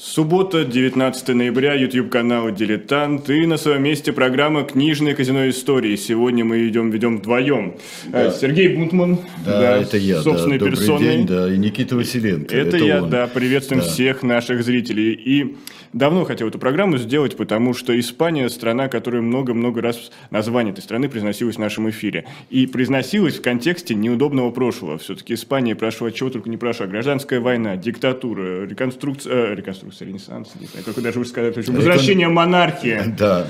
Суббота, 19 ноября, YouTube-канал «Дилетант» и на своем месте программа «Книжное казино истории». Сегодня мы идем, ведем вдвоем. Да. Сергей Бунтман. Да, да, это я, собственной да. Добрый персоной. день, да, и Никита Василенко. Это, это я, он. да, приветствуем Да. всех наших зрителей. И давно хотел эту программу сделать, потому что Испания – страна, которая много-много раз название этой страны произносилась в нашем эфире. И произносилась в контексте неудобного прошлого. Все-таки Испания прошла, чего только не прошла. Гражданская война, диктатура, реконструкция, э, реконструкция, ренессанс, не знаю, как даже вы сказать, общем, возвращение монархии. Да,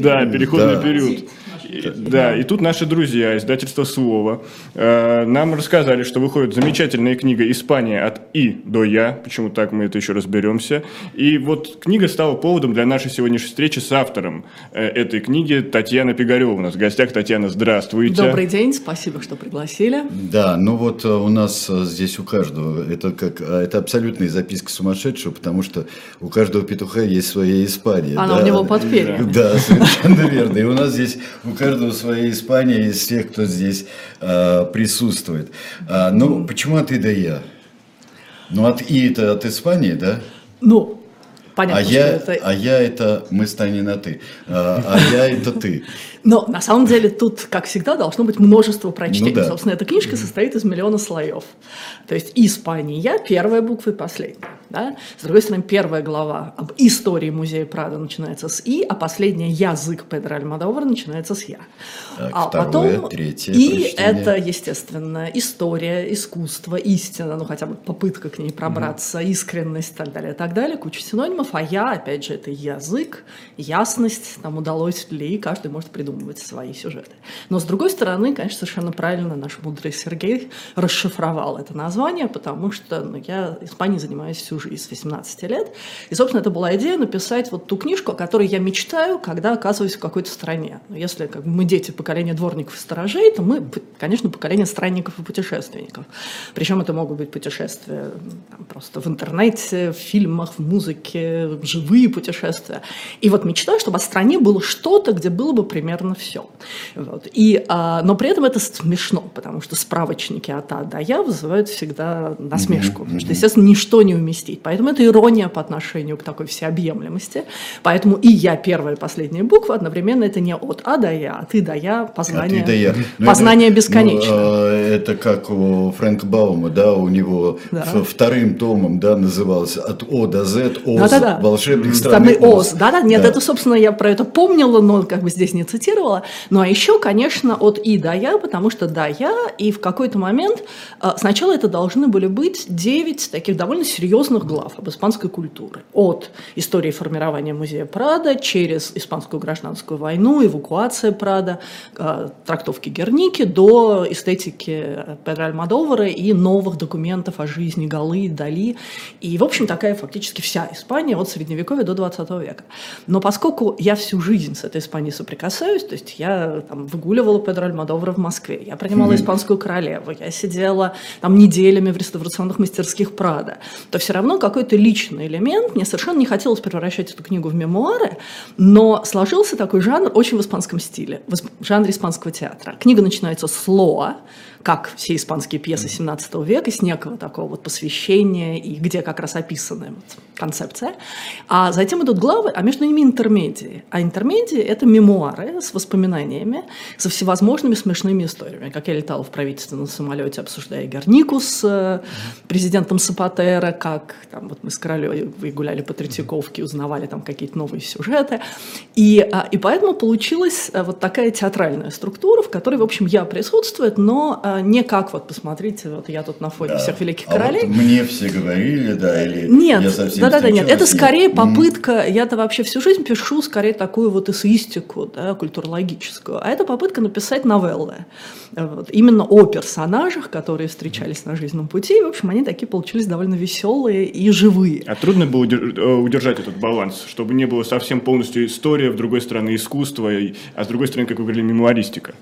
Да, переходный Да. период. И- Да, и тут наши друзья, издательство «Слово», э, нам рассказали, что выходит замечательная книга «Испания от И до Я», почему так, мы это еще разберемся. И вот книга стала поводом для нашей сегодняшней встречи с автором э, этой книги Татьяна Пигарева. У нас в гостях Татьяна, здравствуйте. Добрый день, спасибо, что пригласили. да, ну вот э, у нас э, здесь у каждого, это как, а, это абсолютная записка сумасшедшего, потому что у каждого петуха есть своя Испания. Она да. у него под перьями. Да, совершенно верно. И у нас здесь у каждого своя Испания из всех, кто здесь э, присутствует. А, ну, почему от И до Я? Ну, от И это от Испании, да? Ну, понятно, А я, это... а я это мы станем на ты, а, а я это ты. Но на самом деле тут, как всегда, должно быть множество прочтений. Ну да. Собственно, эта книжка состоит из миллиона слоев. То есть Испания, первая буква и последняя. Да? С другой стороны, первая глава об истории музея Прада начинается с «и», а последняя «язык» Педро Альмадовара начинается с «я». Так, а второе, потом третье «и» прочтение. это, естественно, история, искусство, истина, ну хотя бы попытка к ней пробраться, искренность и так далее, и так далее, куча синонимов. А «я», опять же, это язык, ясность, там удалось ли, каждый может придумывать свои сюжеты. Но с другой стороны, конечно, совершенно правильно наш мудрый Сергей расшифровал это название, потому что ну, я Испанией занимаюсь всю жизнь, с 18 лет. И, собственно, это была идея написать вот ту книжку, о которой я мечтаю, когда оказываюсь в какой-то стране. Но если как бы, мы дети поколения дворников и сторожей, то мы, конечно, поколение странников и путешественников. Причем это могут быть путешествия там, просто в интернете, в фильмах, в музыке, живые путешествия. И вот мечта, чтобы о стране было что-то, где было бы примерно все. Вот. И, а, но при этом это смешно, потому что справочники от А до Я вызывают всегда насмешку. Потому что, естественно, ничто не уместить. Поэтому это ирония по отношению к такой всеобъемлемости. Поэтому и я первая и последняя буква одновременно это не от А до Я, а ты до Я, А познание, да я. Ну, познание это, бесконечно. ну, а, это как у Фрэнка Баума, да, у него Да. вторым томом, да, называлось от О до З, Оз, Да-да-да. волшебник страны Оз. Оз. Да-да, нет, Да. это, собственно, я про это помнила, но как бы здесь не цитировала. Ну, а еще, конечно, от И до Я, потому что да, я, и в какой-то момент э, сначала это должны были быть 9 таких довольно серьезных глав об испанской культуре. От истории формирования музея Прада, через испанскую гражданскую войну, эвакуация Прада, э, трактовки Герники, до эстетики Педро Альмадовара и новых документов о жизни Галы, Дали. И, в общем, такая фактически вся Испания от Средневековья до 20 века. Но поскольку я всю жизнь с этой Испанией соприкасаюсь, то есть я там, выгуливала Педро Альмадовара в Москве, я принимала испанскую королеву, я сидела там неделями в реставрационных мастерских Прада, то все равно какой-то личный элемент, мне совершенно не хотелось превращать эту книгу в мемуары, но сложился такой жанр очень в испанском стиле, в жанре испанского театра. Книга начинается с лоа, как все испанские пьесы 17 века, с некого такого вот посвящения, и где как раз описана вот концепция. А затем идут главы, а между ними интермедии. А интермедии – это мемуары с воспоминаниями, со всевозможными смешными историями. Как я летала в правительственном самолете, обсуждая Гернику с э, президентом Сапатера, как там, вот мы с королевой гуляли по Третьяковке, узнавали там какие-то новые сюжеты. И, а, и поэтому получилась а, вот такая театральная структура, в которой, в общем, я присутствую, но а, не как вот, посмотрите, вот я тут на фоне Да. всех великих А вот королей. мне все говорили, да, или Нет, я совсем да-да-да, нет. Это встречалась, скорее попытка, я-то вообще всю жизнь пишу скорее такую вот эссеистику, да, культурологическую, а это попытка написать новеллы. Вот. Именно о персонажах, которые встречались на жизненном пути, и, в общем, они такие получились довольно веселые и живые. А трудно было э, удержать этот баланс, чтобы не было совсем полностью история, в другой стороны искусство, и- а с другой стороны, как вы говорили, мемуаристика.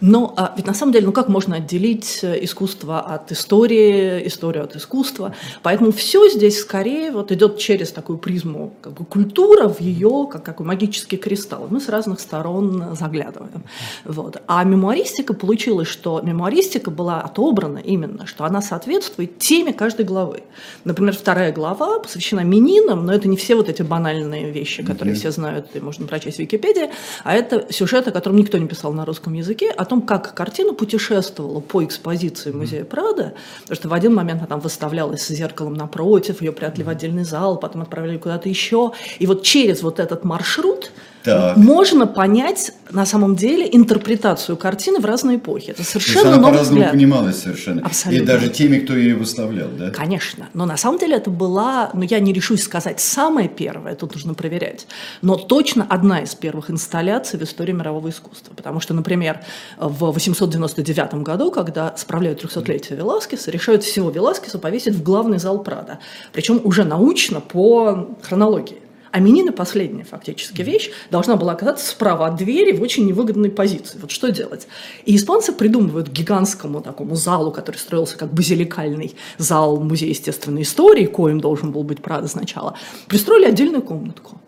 Но а, ведь на самом деле, ну как можно отделить искусство от истории, историю от искусства. Поэтому все здесь скорее вот идет через такую призму как бы, культура в ее, как какой магический кристалл. Мы с разных сторон заглядываем. Вот. А мемуаристика получилось, что мемуаристика была отобрана именно, что она соответствует теме каждой главы. Например, вторая глава посвящена мининам, но это не все вот эти банальные вещи, которые mm-hmm. все знают, и можно прочесть в Википедии, а это сюжет, о котором никто не писал на русском языке, о том, как картина путешествовала по экспозиции музея Прада, потому что в один момент она там выставлялась с зеркалом напротив, ее прятали в отдельный зал, потом отправляли куда-то еще. И вот через вот этот маршрут так. можно понять на самом деле интерпретацию картины в разные эпохи. Это совершенно она по-разному понималась совершенно. Абсолютно. И даже теми, кто ее выставлял, да? Конечно. Но на самом деле это была, ну я не решусь сказать самая первая, тут нужно проверять, но точно одна из первых инсталляций в истории мирового искусства. Потому что, например, в 899 году, когда справляют 300-летие Веласкеса, решают всего Веласкеса повесить в главный зал Прада. Причем уже научно по хронологии. А Минина, последняя фактически вещь, должна была оказаться справа от двери в очень невыгодной позиции. Вот что делать? И испанцы придумывают гигантскому такому залу, который строился как базиликальный зал Музея естественной истории, коим должен был быть Прада сначала, пристроили отдельную комнатку.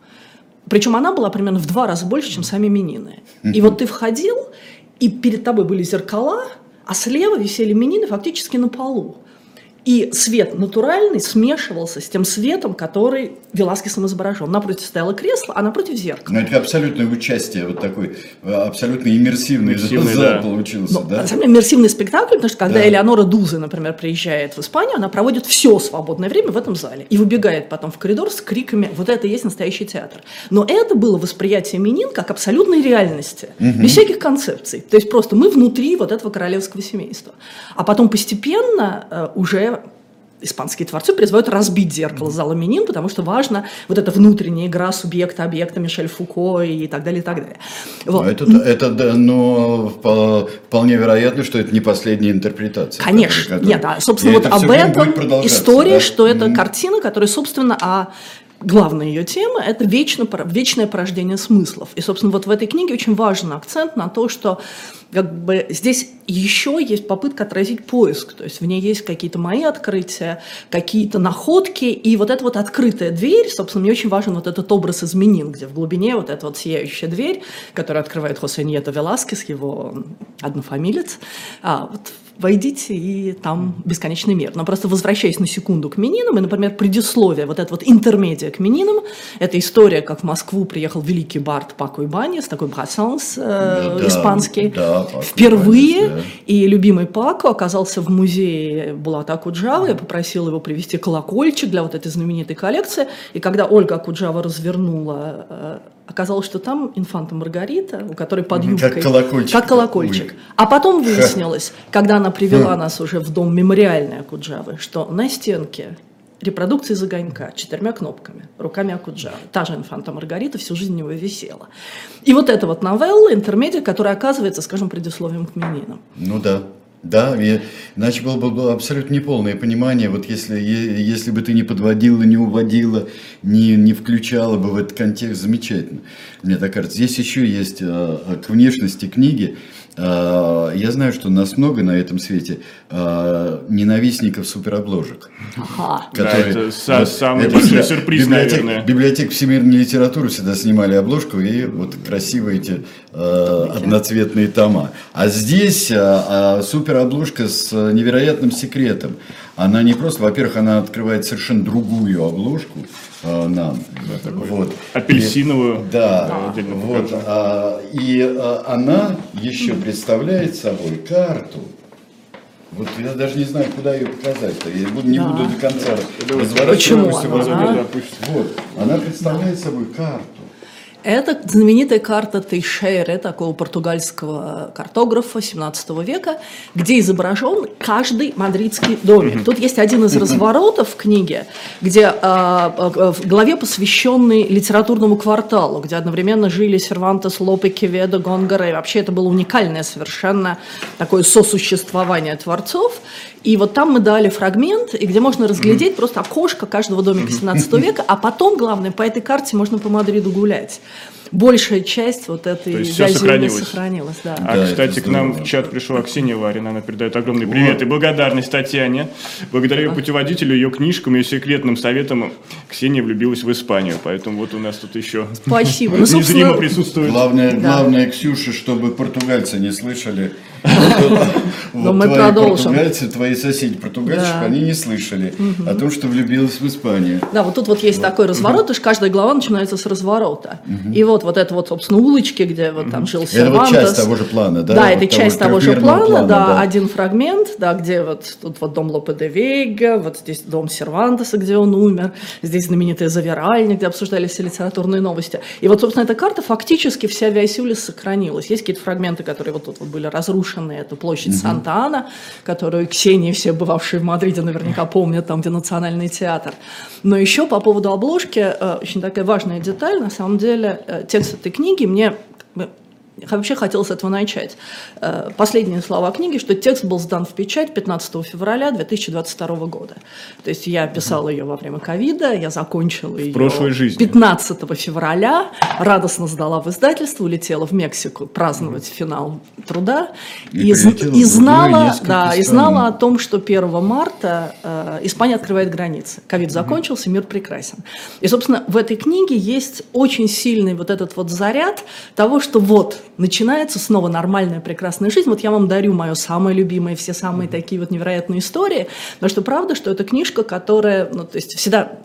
Причем она была примерно в два раза больше, чем сами Минины. И вот ты входил, и перед тобой были зеркала, а слева висели Минины фактически на полу. И свет натуральный смешивался с тем светом, который Веласкесом изображен. Напротив стояло кресло, а напротив зеркало. Но это абсолютное участие, вот такой э, абсолютно иммерсивный, иммерсивный зал да. получился. Но, да? На самом деле иммерсивный спектакль, потому что когда да. Элеонора Дузе, например, приезжает в Испанию, она проводит все свободное время в этом зале и выбегает потом в коридор с криками «Вот это и есть настоящий театр». Но это было восприятие Минин как абсолютной реальности, угу. без всяких концепций. То есть просто мы внутри вот этого королевского семейства. А потом постепенно э, уже испанские творцы призывают разбить зеркало зала Минин, потому что важно вот эта внутренняя игра субъекта, объекта Мишель Фуко и так далее, и так далее. Вот. Это, это да, но вполне вероятно, что это не последняя интерпретация. Конечно, которая, нет, а, собственно, вот об этом история, да? что это mm-hmm. картина, которая, собственно, о главная ее тема – это вечно, вечное порождение смыслов. И, собственно, вот в этой книге очень важен акцент на то, что как бы здесь еще есть попытка отразить поиск, то есть в ней есть какие-то мои открытия, какие-то находки, и вот эта вот открытая дверь, собственно, мне очень важен вот этот образ изменин, где в глубине вот эта вот сияющая дверь, которую открывает Хосе Ньето Веласкес, его однофамилец, а, вот войдите, и там бесконечный мир. Но просто возвращаясь на секунду к Мининам, и, например, предисловие, вот это вот интермедиа к Мининам, это история, как в Москву приехал великий бард Пако Ибанес, такой брассанс э, да, испанский, да, впервые, Ибанес, да. и любимый Пако оказался в музее Булата Акуджава, я попросил его привезти колокольчик для вот этой знаменитой коллекции, и когда Ольга Акуджава развернула э, оказалось, что там инфанта Маргарита, у которой под юбкой... Как колокольчик. Как колокольчик. А потом выяснилось, когда она привела нас уже в дом мемориальный Акуджавы, что на стенке репродукции из огонька четырьмя кнопками, руками Акуджавы. Та же инфанта Маргарита всю жизнь у него висела. И вот эта вот новелла, интермедиа, которая оказывается, скажем, предисловием к Мининам. Ну да. Да, и, иначе было бы абсолютно неполное понимание, вот если, если бы ты не подводила, не уводила, не, не включала бы в этот контекст, замечательно. Мне так кажется, здесь еще есть а, к внешности книги, я знаю, что нас много на этом свете а, ненавистников суперобложек. Ага. Которые, да, это вот, самый это, большой сюрприз, библиотек, наверное. Библиотек всемирной литературы всегда снимали обложку и вот красивые эти э, одноцветные тома. А здесь э, суперобложка с невероятным секретом. Она не просто, во-первых, она открывает совершенно другую обложку, э, нам. Да, вот. Апельсиновую. И, да, да. вот, а, и а, она еще представляет собой карту. Вот я даже не знаю, куда ее показать-то. Я буду, не да. буду до конца разворачивать. Почему? Она? Вот, она представляет собой карту. Это знаменитая карта Тейшейре, такого португальского картографа 17 века, где изображен каждый мадридский домик. Тут есть один из разворотов в книге, где э, в главе, посвященный литературному кварталу, где одновременно жили Сервантес, Лопе, Кеведо, Гонгара, и вообще это было уникальное совершенно такое сосуществование творцов. И вот там мы дали фрагмент, и где можно разглядеть просто окошко каждого домика 17 века, а потом, главное, по этой карте можно по Мадриду гулять. Большая часть вот этой То есть вязюли сохранилось. сохранилась, да. А, Да, кстати, к нам здорово. в чат пришла Ксения Ларина, она передает огромный привет и благодарность Татьяне. Благодаря ее путеводителю, ее книжкам и секретным советам Ксения влюбилась в Испанию, поэтому вот у нас тут еще Спасибо. Ну, незримо собственно, присутствует. Главное, Да. главное, Ксюша, чтобы португальцы не слышали. Но мы продолжим. твои соседи португальщик, Да. они не слышали о том, что влюбилась в Испанию. Да, вот тут вот есть такой разворот, и ж каждая глава начинается с разворота. И вот, вот это вот, собственно, улочки, где вот там жил Это Сервантес. вот часть того же плана, да? Да, это часть того же плана, да, один фрагмент, да, где вот тут вот дом Лопе де Вейга, вот здесь дом Сервантеса, где он умер, здесь знаменитая Завиральня, где обсуждались все литературные новости. И вот, собственно, эта карта фактически вся Виасюлис сохранилась. Есть какие-то фрагменты, которые вот тут вот были разрушены, это площадь Санта-Ана, которую Ксении, все бывавшие в Мадриде, наверняка помнят, там, где Национальный театр. Но еще по поводу обложки, э, очень такая важная деталь, на самом деле, э, текст этой книги мне Вообще хотел с этого начать. Э, Последние слова книги, что текст был сдан в печать 15 февраля 2022 года. То есть я писала ее во время ковида, я закончила ее прошлой жизни. 15 февраля, радостно сдала в издательство, улетела в Мексику праздновать финал труда И и, и знала, да, и знала о том, что 1 марта э, Испания открывает границы. Ковид закончился, мир прекрасен. И, собственно, в этой книге есть очень сильный вот этот вот заряд того, что вот, начинается снова нормальная прекрасная жизнь. Вот я вам дарю мое самое любимое, все самые такие вот невероятные истории. Потому что правда, что это книжка, которая, ну, то есть всегда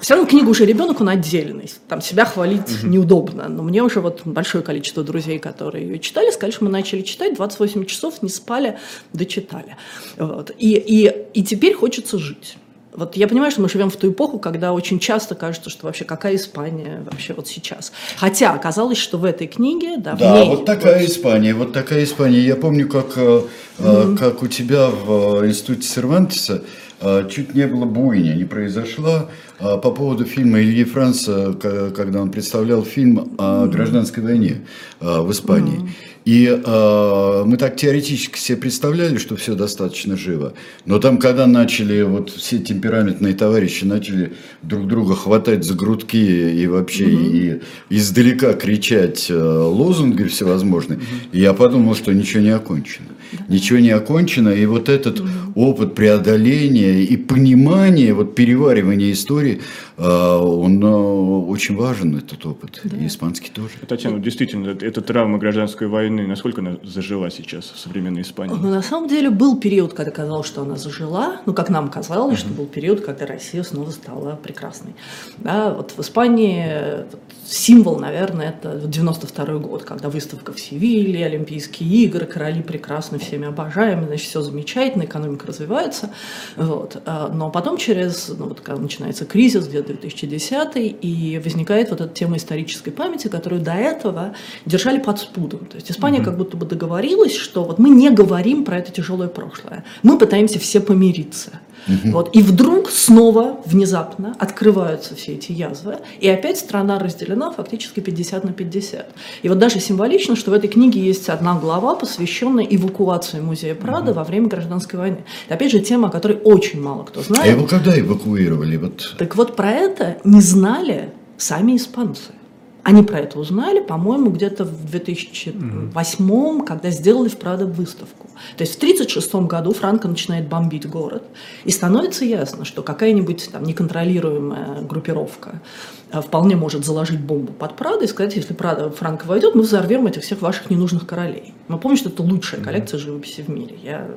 все равно книга уже ребенок, он отдельный. Там себя хвалить неудобно. Но мне уже вот большое количество друзей, которые ее читали, сказали, что мы начали читать, 28 часов не спали, дочитали. Вот. И, и, и теперь хочется жить. Вот я понимаю, что мы живем в ту эпоху, когда очень часто кажется, что вообще какая Испания вообще вот сейчас. Хотя оказалось, что в этой книге, да, в Да, ней, вот такая Испания, вот такая Испания. Я помню, как, э, как у тебя в э, институте Сервантеса чуть не было буйня, не произошла по поводу фильма Ильи Франца, когда он представлял фильм о гражданской войне в Испании. И э, мы так теоретически себе представляли, что все достаточно живо. Но там, когда начали, вот все темпераментные товарищи начали друг друга хватать за грудки и вообще и издалека кричать э, лозунги всевозможные, и я подумал, что ничего не окончено. Ничего не окончено, и вот этот опыт преодоления и понимания, вот переваривания истории, э, он э, очень важен, этот опыт, и испанский тоже. Татьяна, действительно, эта травма гражданской войны, насколько она зажила сейчас в современной Испании? Ну, на самом деле был период, когда казалось, что она зажила, ну, как нам казалось, что был период, когда Россия снова стала прекрасной. Да, вот в Испании символ, наверное, это 92 год, когда выставка в Севиле, Олимпийские игры, короли прекрасны, всеми обожаемы, значит, все замечательно, экономика развивается. Вот. А, Но потом через, ну, вот когда начинается кризис, где-то 2010 и возникает вот эта тема исторической памяти, которую до этого держали под спудом. То есть Испания как будто бы договорилась, что вот мы не говорим про это тяжелое прошлое. Мы пытаемся все помириться. Вот. И вдруг снова, внезапно, открываются все эти язвы, и опять страна разделена фактически 50 на 50. И вот даже символично, что в этой книге есть одна глава, посвященная эвакуации музея Прада во время гражданской войны. Это, опять же, тема, о которой очень мало кто А знает. его когда эвакуировали? Вот Так вот, про это не знали сами испанцы. Они про это узнали, по-моему, где-то в 2008, когда сделали в Прадо выставку. То есть в 1936 году Франко начинает бомбить город, и становится ясно, что какая-нибудь там неконтролируемая группировка э, вполне может заложить бомбу под Прадо и сказать, если Прадо Франко войдет, мы взорвем этих всех ваших ненужных королей. Мы помним, что это лучшая коллекция живописи в мире. Я,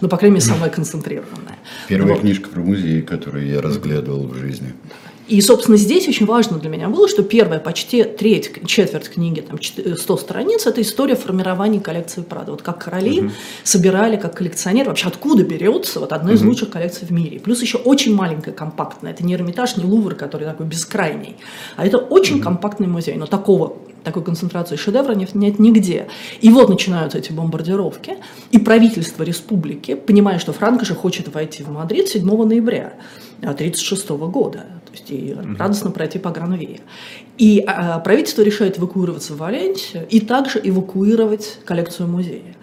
ну, по крайней мере, самая концентрированная. первая Вот. книжка про музей, которую я разглядывал в жизни. И, собственно, здесь очень важно для меня было, что первая, почти треть, четверть книги, там, чет- 100 страниц, это история формирования коллекции Прада. Вот как короли собирали, как коллекционеры, вообще откуда берется вот одна из лучших коллекций в мире. Плюс еще очень маленькая, компактная. Это не Эрмитаж, не Лувр, который такой бескрайний, а это очень компактный музей. Но такого такой концентрации шедевра нет, нет нигде. И вот начинаются эти бомбардировки, и правительство республики, понимая, что Франко же хочет войти в Мадрид 7 ноября 1936 года, есть и радостно пройти по Гранвее. И а, правительство решает эвакуироваться в Валенсию и также эвакуировать коллекцию музея.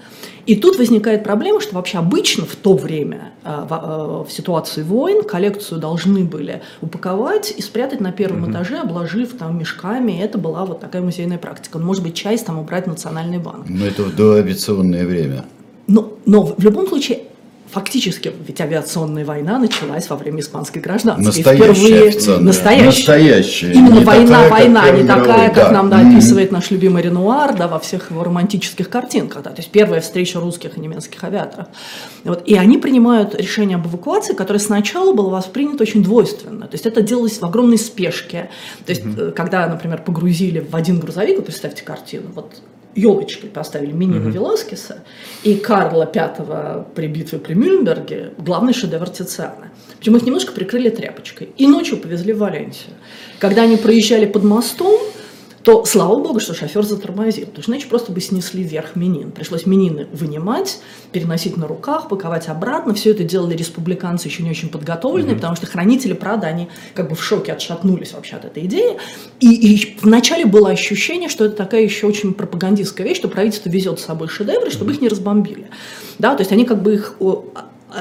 И тут возникает проблема, что вообще обычно в то время, в, э, в ситуации войн, коллекцию должны были упаковать и спрятать на первом mm-hmm. этаже, обложив там мешками. Это была вот такая музейная практика. Ну, может быть, часть там убрать в Национальный банк. Но это в доавиационное время. Но, но в любом случае фактически, ведь авиационная война началась во время испанской гражданской. Настоящая впервые, настоящая. настоящая. Именно не война, такая, война, как не такая, как да. нам да, описывает наш любимый Ренуар, да, во всех его романтических картинках, да, то есть первая встреча русских и немецких авиаторов. Вот, и они принимают решение об эвакуации, которое сначала было воспринято очень двойственно, то есть это делалось в огромной спешке, то есть mm-hmm. когда, например, погрузили в один грузовик, вы представьте картину, вот елочкой поставили Минина mm Веласкеса и Карла V при битве при Мюльнберге, главный шедевр Тициана. Причем их немножко прикрыли тряпочкой. И ночью повезли в Валенсию. Когда они проезжали под мостом, то слава богу, что шофер затормозил. Потому что иначе просто бы снесли вверх минин. Пришлось минины вынимать, переносить на руках, паковать обратно. Все это делали республиканцы еще не очень подготовленные, mm-hmm. потому что хранители Прада, они как бы в шоке отшатнулись вообще от этой идеи. И, и вначале было ощущение, что это такая еще очень пропагандистская вещь, что правительство везет с собой шедевры, чтобы mm-hmm. их не разбомбили. Да, то есть они как бы их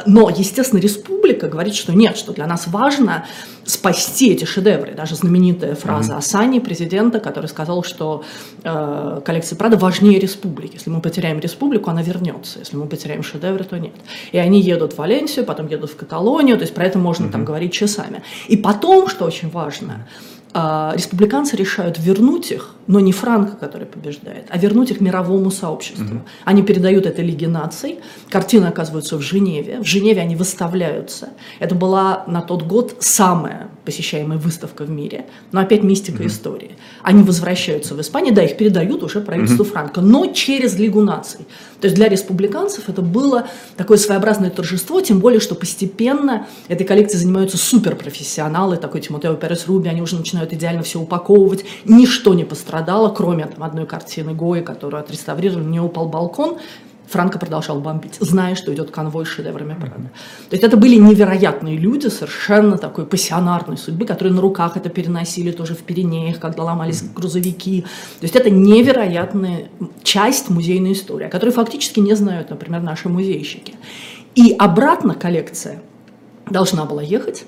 но, естественно, республика говорит, что нет, что для нас важно спасти эти шедевры. Даже знаменитая фраза mm-hmm. Асани, президента, который сказал, что э, коллекция Прада важнее республики. Если мы потеряем республику, она вернется. Если мы потеряем шедевры, то нет. И они едут в Валенсию, потом едут в Каталонию, то есть про это можно mm-hmm. там говорить часами. И потом, что очень важно, э, республиканцы решают вернуть их но не Франко, который побеждает, а вернуть их мировому сообществу. Угу. Они передают это Лиге наций, картины оказываются в Женеве, в Женеве они выставляются. Это была на тот год самая посещаемая выставка в мире, но опять мистика угу. истории. Они возвращаются в Испанию, да, их передают уже правительству угу. Франко, но через Лигу наций. То есть для республиканцев это было такое своеобразное торжество, тем более, что постепенно этой коллекцией занимаются суперпрофессионалы, такой Тимотео Перес Руби, они уже начинают идеально все упаковывать, ничто не пострадало кроме там, одной картины Гои, которую отреставрировали, у нее упал балкон, Франко продолжал бомбить, зная, что идет конвой с шедеврами Прада. То есть это были невероятные люди, совершенно такой пассионарной судьбы, которые на руках это переносили тоже в Пиренеях, когда ломались грузовики. То есть это невероятная часть музейной истории, о которой фактически не знают, например, наши музейщики. И обратно коллекция должна была ехать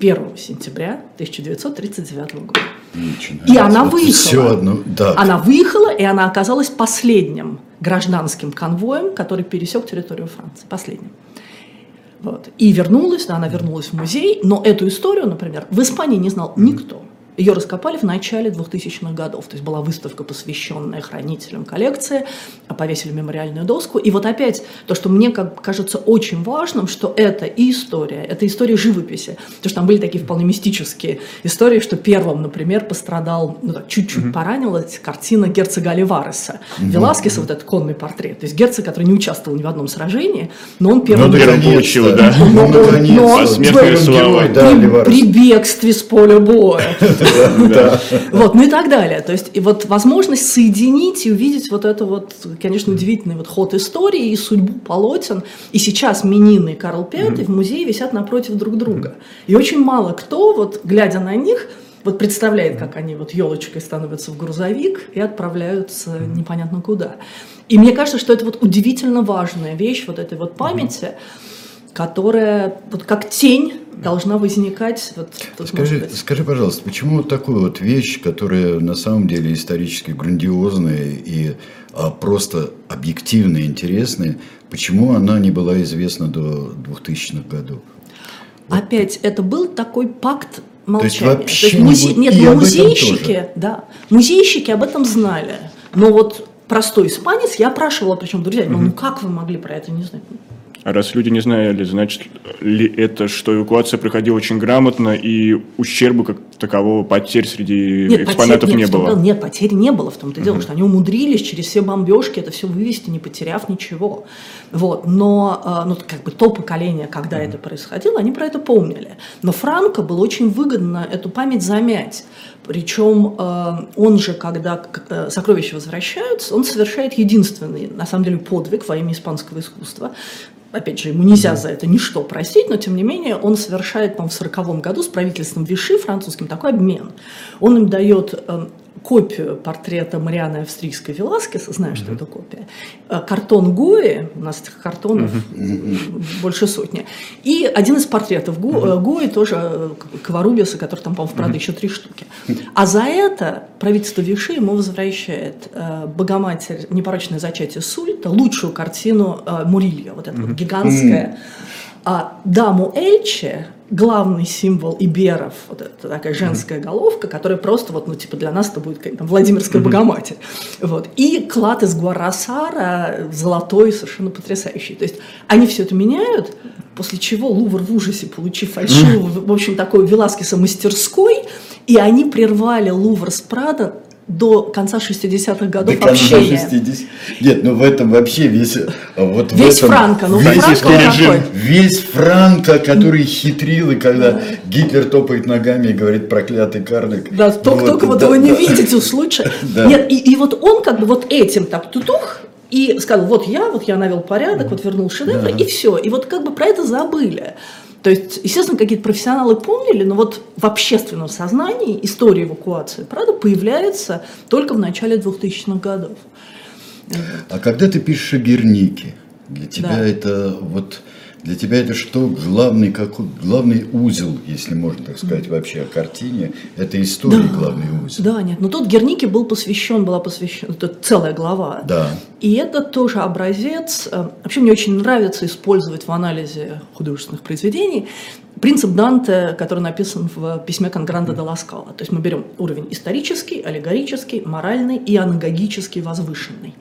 1 сентября 1939 года. И она выехала. Все одно, да. Она выехала, и она оказалась последним гражданским конвоем, который пересек территорию Франции. Последним. Вот. И вернулась, да, она вернулась в музей, но эту историю, например, в Испании не знал никто. Ее раскопали в начале 2000-х годов. То есть была выставка, посвященная хранителям коллекции, а повесили мемориальную доску. И вот опять то, что мне как, кажется очень важным, что это и история, это история живописи. Потому что там были такие вполне мистические истории, что первым, например, пострадал, ну так, чуть-чуть mm-hmm. поранилась картина герцога Оливареса. Mm-hmm. Веласкеса, вот этот конный портрет. То есть герцог, который не участвовал ни в одном сражении, но он первым... Ну, первым получил, да. Но, но, но, но он при, при бегстве с поля боя. Вот, ну и так далее. То есть, и вот возможность соединить и увидеть вот это вот, конечно, удивительный вот ход истории и судьбу полотен. И сейчас Минины и Карл V в музее висят напротив друг друга. И очень мало кто, вот глядя на них, вот представляет, как они вот елочкой становятся в грузовик и отправляются непонятно куда. И мне кажется, что это вот удивительно важная вещь вот этой вот памяти, которая вот как тень должна возникать. Вот, скажи, скажи, пожалуйста, почему вот такую вот вещь, которая на самом деле исторически грандиозная и а, просто объективно интересная, почему она не была известна до 2000-х годов? Вот. Опять, это был такой пакт молчания. То есть, То есть музе... Нет, и музейщики, да, музейщики об этом знали. Но вот простой испанец, я опрашивала, причем друзья, угу. ну как вы могли про это не знать? А раз люди не знали, значит ли это, что эвакуация проходила очень грамотно и ущерба как такового потерь среди нет, экспонатов потерь, нет, не было? Нет, потерь не было в том-то uh-huh. дело, что они умудрились через все бомбежки это все вывести, не потеряв ничего. Вот. Но а, ну, как бы то поколение, когда uh-huh. это происходило, они про это помнили. Но Франко было очень выгодно эту память замять. Причем э, он же, когда э, сокровища возвращаются, он совершает единственный, на самом деле, подвиг во имя испанского искусства опять же, ему нельзя за это ничто простить, но тем не менее он совершает там, в 1940 году с правительством Виши французским такой обмен. Он им дает э, копию портрета Марианы Австрийской Веласкеса, знаю, что это копия, э, картон Гои, у нас этих картонов больше сотни, и один из портретов Го, Гои тоже э, Кварубиса, который там, по-моему, в правда еще три штуки. А за это правительство Виши ему возвращает э, Богоматерь «Непорочное зачатие Сульта», лучшую картину э, Мурилья, вот эта вот гигантская. А даму Эльче, главный символ Иберов, вот это такая женская головка, которая просто вот, ну, типа для нас это будет как там, Владимирская Богоматерь. Вот. И клад из Гуарасара, золотой, совершенно потрясающий. То есть они все это меняют, после чего Лувр в ужасе, получив фальшивую, в общем, такой Веласкеса мастерской, и они прервали Лувр с Прада до конца 60-х годов До общения. 60. Нет, ну в этом вообще весь... Вот в Весь этом, Франко, ну весь, Франко он такой. весь Франко, который хитрил, и когда Гитлер топает ногами и говорит проклятый карлик. Да, только, вот, только вот да, его не да. видите уж лучше. Да. Нет, и, и вот он как бы вот этим так тутух и сказал, вот я, вот я навел порядок, вот вернул шедевр, и все. И вот как бы про это забыли. То есть, естественно, какие-то профессионалы помнили, но вот в общественном сознании история эвакуации Прада появляется только в начале 2000-х годов. А когда ты пишешь о Гернике, для тебя Да. это вот для тебя это что главный какой главный узел, если можно так сказать, вообще о картине, это история главный узел. Да, нет, но тот Гернике был посвящен, была посвящена, это целая глава. Да. И это тоже образец. э, Вообще мне очень нравится использовать в анализе художественных произведений принцип Данте, который написан в письме Конгранда де Ласкала. То есть мы берем уровень исторический, аллегорический, моральный и анагогический возвышенный.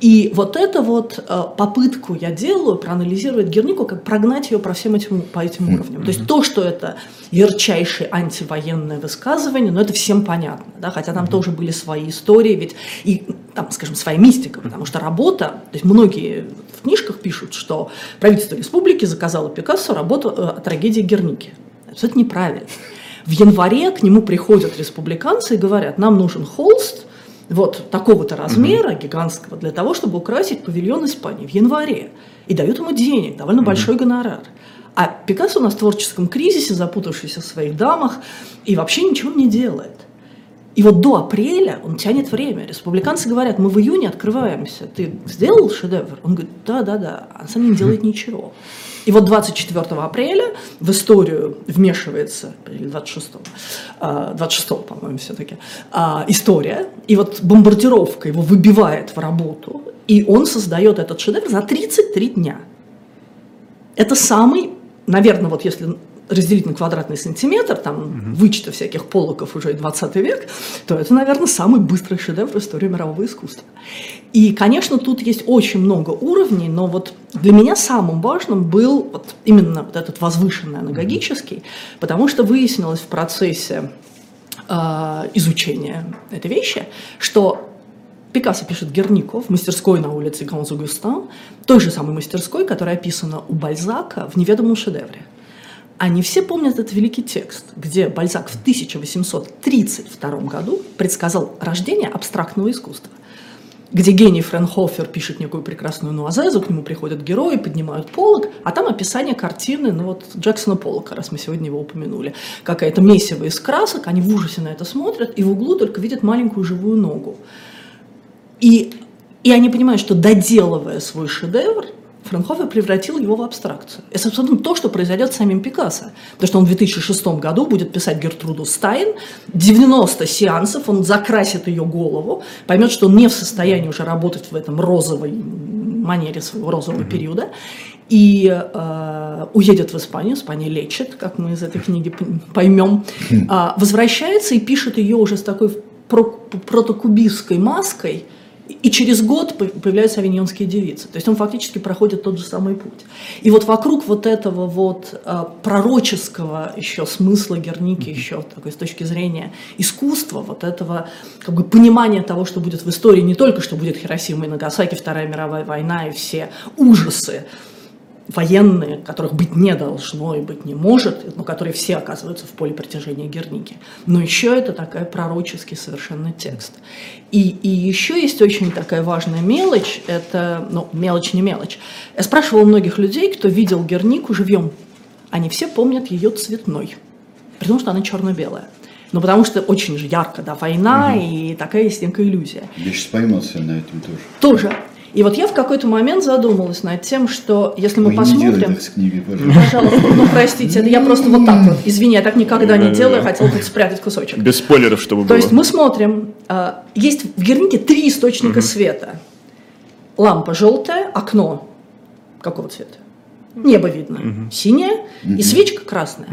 И вот эту вот э, попытку я делаю проанализировать Гернику, как прогнать ее по всем этим, по этим уровням. То есть то, что это ярчайшее антивоенное высказывание, но это всем понятно, да, хотя там тоже были свои истории, ведь и там, скажем, своя мистика, потому что работа, то есть многие в книжках пишут, что правительство республики заказало Пикассо работу э, о трагедии Герники. Это неправильно. В январе к нему приходят республиканцы и говорят, нам нужен холст, вот такого-то размера, гигантского, для того, чтобы украсить павильон Испании в январе. И дают ему денег, довольно большой гонорар. А Пикассо у нас в творческом кризисе, запутавшийся в своих дамах, и вообще ничего не делает. И вот до апреля он тянет время. Республиканцы говорят, мы в июне открываемся. Ты сделал шедевр? Он говорит, да, да, да. А сам не делает ничего. И вот 24 апреля в историю вмешивается, или 26, 26 по-моему, все-таки, история. И вот бомбардировка его выбивает в работу. И он создает этот шедевр за 33 дня. Это самый, наверное, вот если разделить на квадратный сантиметр, там, вычета всяких полоков уже 20 век, то это, наверное, самый быстрый шедевр в истории мирового искусства. И, конечно, тут есть очень много уровней, но вот для меня самым важным был вот именно вот этот возвышенный анагогический, потому что выяснилось в процессе э, изучения этой вещи, что Пикассо пишет Гернику в мастерской на улице Ганзу-Густан, той же самой мастерской, которая описана у Бальзака в «Неведомом шедевре». Они все помнят этот великий текст, где Бальзак в 1832 году предсказал рождение абстрактного искусства, где гений Френхофер пишет некую прекрасную нуазезу, к нему приходят герои, поднимают полок, а там описание картины, ну вот Джексона Поллока, раз мы сегодня его упомянули. Какая-то месиво из красок, они в ужасе на это смотрят, и в углу только видят маленькую живую ногу. И, и они понимают, что доделывая свой шедевр, Франхофер превратил его в абстракцию. Это, собственно, то, что произойдет с самим Пикассо. Потому что он в 2006 году будет писать Гертруду Стайн. 90 сеансов, он закрасит ее голову, поймет, что он не в состоянии уже работать в этом розовой манере своего розового mm-hmm. периода. И э, уедет в Испанию, Испания лечит, как мы из этой книги поймем, э, возвращается и пишет ее уже с такой протокубистской маской, и через год появляются авиньонские девицы. То есть он фактически проходит тот же самый путь. И вот вокруг вот этого вот э, пророческого еще смысла Герники, еще такой, с точки зрения искусства, вот этого как бы понимания того, что будет в истории, не только что будет Хиросима и Нагасаки, Вторая мировая война и все ужасы, военные, которых быть не должно и быть не может, но которые все оказываются в поле притяжения Герники. Но еще это такой пророческий совершенно текст. И, и еще есть очень такая важная мелочь, это, ну, мелочь не мелочь. Я спрашивала многих людей, кто видел Гернику живьем. Они все помнят ее цветной, потому что она черно-белая. Ну, потому что очень же ярко, да, война, угу. и такая есть некая иллюзия. Я сейчас поймался на этом тоже. Тоже. И вот я в какой-то момент задумалась над тем, что если мы Ой, посмотрим... Не с книгой, пожалуйста. Пожалуйста, ну простите, это я просто вот так вот, извини, я так никогда не делаю, хотела тут спрятать кусочек. Без спойлеров, чтобы было. То есть мы смотрим, а, есть в Гернике три источника света. Лампа желтая, окно какого цвета? Небо видно, синее, и свечка красная.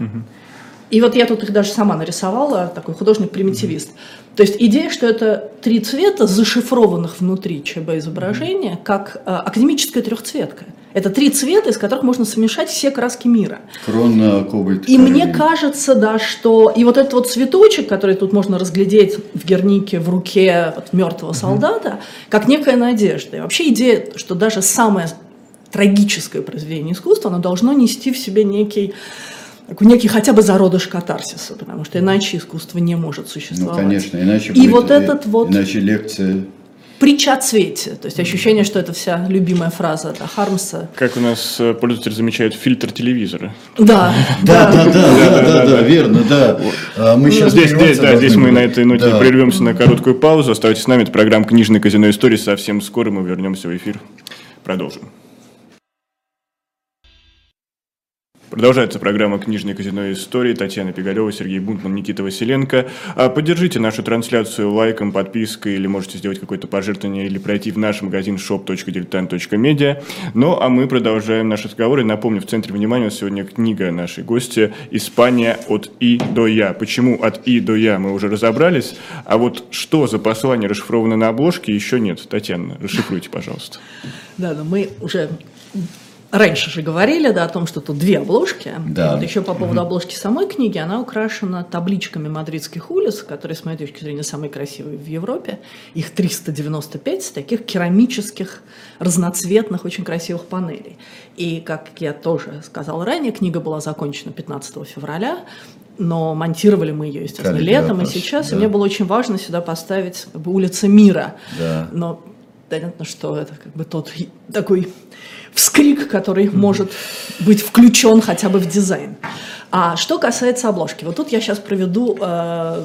И вот я тут их даже сама нарисовала, такой художник-примитивист. То есть идея, что это три цвета, зашифрованных внутри ЧБ изображения, как э, академическая трехцветка. Это три цвета, из которых можно смешать все краски мира. Крона, кобальт. И мне кажется, да, что и вот этот вот цветочек, который тут можно разглядеть в Гернике в руке вот, мертвого солдата, как некая надежда. И вообще идея, что даже самое трагическое произведение искусства, оно должно нести в себе некий такой некий хотя бы зародыш катарсиса, потому что иначе искусство не может существовать. Ну, конечно, иначе И будет, вот этот вот Иначе лекция... притча о цвете, то есть ощущение, что это вся любимая фраза да, Хармса. Как у нас э, пользователь замечает, фильтр телевизора. Да, Да, да, да, да, да, да, верно, да. А Мы сейчас Здесь, здесь, прерваться да, здесь мы на этой ноте прервемся на короткую паузу. Оставайтесь с нами. Это программа «Книжный казино истории». Совсем скоро мы вернемся в эфир. Продолжим. Продолжается программа «Книжное казино истории». Татьяна Пигалева, Сергей Бунтман, Никита Василенко. А, Поддержите нашу трансляцию лайком, подпиской, или можете сделать какое-то пожертвование, или пройти в наш магазин shop.diletant.media. Ну, а мы продолжаем наш разговор. И напомню, в центре внимания сегодня книга нашей гости «Испания от И до Я». Почему от И до Я мы уже разобрались, а вот что за послание расшифровано на обложке, еще нет. Татьяна, расшифруйте, пожалуйста. Да, но мы уже раньше же говорили, да, о том, что тут две обложки. Да. Вот еще по поводу обложки самой книги, она украшена табличками мадридских улиц, которые, с моей точки зрения, самые красивые в Европе. Их 395 таких керамических, разноцветных, очень красивых панелей. И, как я тоже сказала ранее, книга была закончена 15 февраля, но монтировали мы ее, естественно, Каллиграф, летом и сейчас. да. И мне было очень важно сюда поставить как бы, улицы мира. Да. Но понятно, что это как бы тот такой вскрик, который может быть включен хотя бы в дизайн. А что касается обложки, вот тут я сейчас проведу э,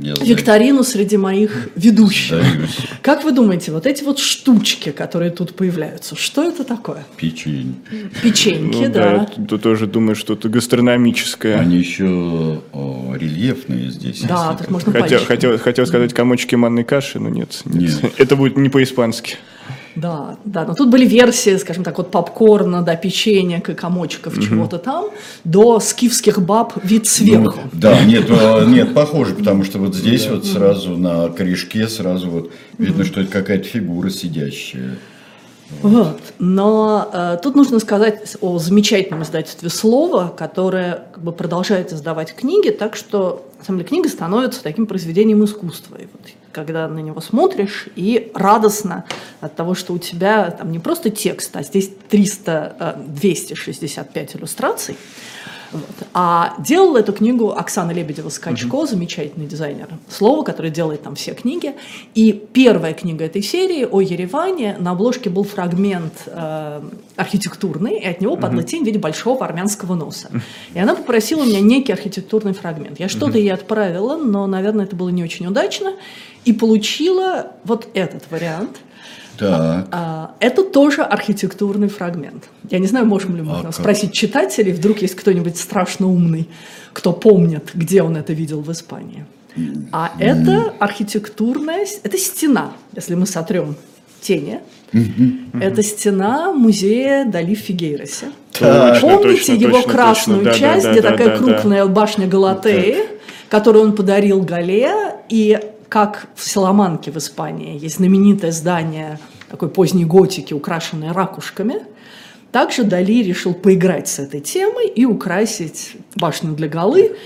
викторину среди моих ведущих. Сдаюсь. Как вы думаете, вот эти вот штучки, которые тут появляются, что это такое? Печень. Печеньки, Ну да. да, тут тоже думаю, что-то гастрономическое. Они еще о, рельефные здесь. Да, так можно Хотел, хотел, хотел сказать комочки манной каши, но нет, нет. Нет. Это будет не по-испански. Да, да, но тут были версии, скажем так, от попкорна до печенья, комочков, чего-то там, до скифских баб вид сверху. Ну, да, нет, э, нет, похоже, потому что вот здесь вот сразу на корешке сразу вот видно, что это какая-то фигура сидящая. Вот. Но э, тут нужно сказать о замечательном издательстве «Слово», которое как бы, продолжает издавать книги, так что, на самом деле, книга становится таким произведением искусства. И вот, когда на него смотришь, и радостно от того, что у тебя там не просто текст, а здесь 300, э, 265 иллюстраций, вот. А делала эту книгу Оксана Лебедева-Скачко, замечательный дизайнер слова, который делает там все книги. И первая книга этой серии о Ереване, на обложке был фрагмент э, архитектурный, и от него падала тень в виде большого армянского носа. И она попросила у меня некий архитектурный фрагмент. Я что-то ей отправила, но, наверное, это было не очень удачно. И получила вот этот вариант – Так, а, Это тоже архитектурный фрагмент. Я не знаю, можем ли мы А спросить читателей, вдруг есть кто-нибудь страшно умный, кто помнит, где он это видел в Испании. А это архитектурная, это стена, если мы сотрем тени. Это стена музея Дали в Фигейросе. Так. Точно, Помните точно, его точно, красную точно. Да, часть, да, где да, такая да, да. крупная башня Галатеи, которую он подарил Гале, и как в Соломанке в Испании есть знаменитое здание такой поздней готики, украшенное ракушками, также Дали решил поиграть с этой темой и украсить башню для Галы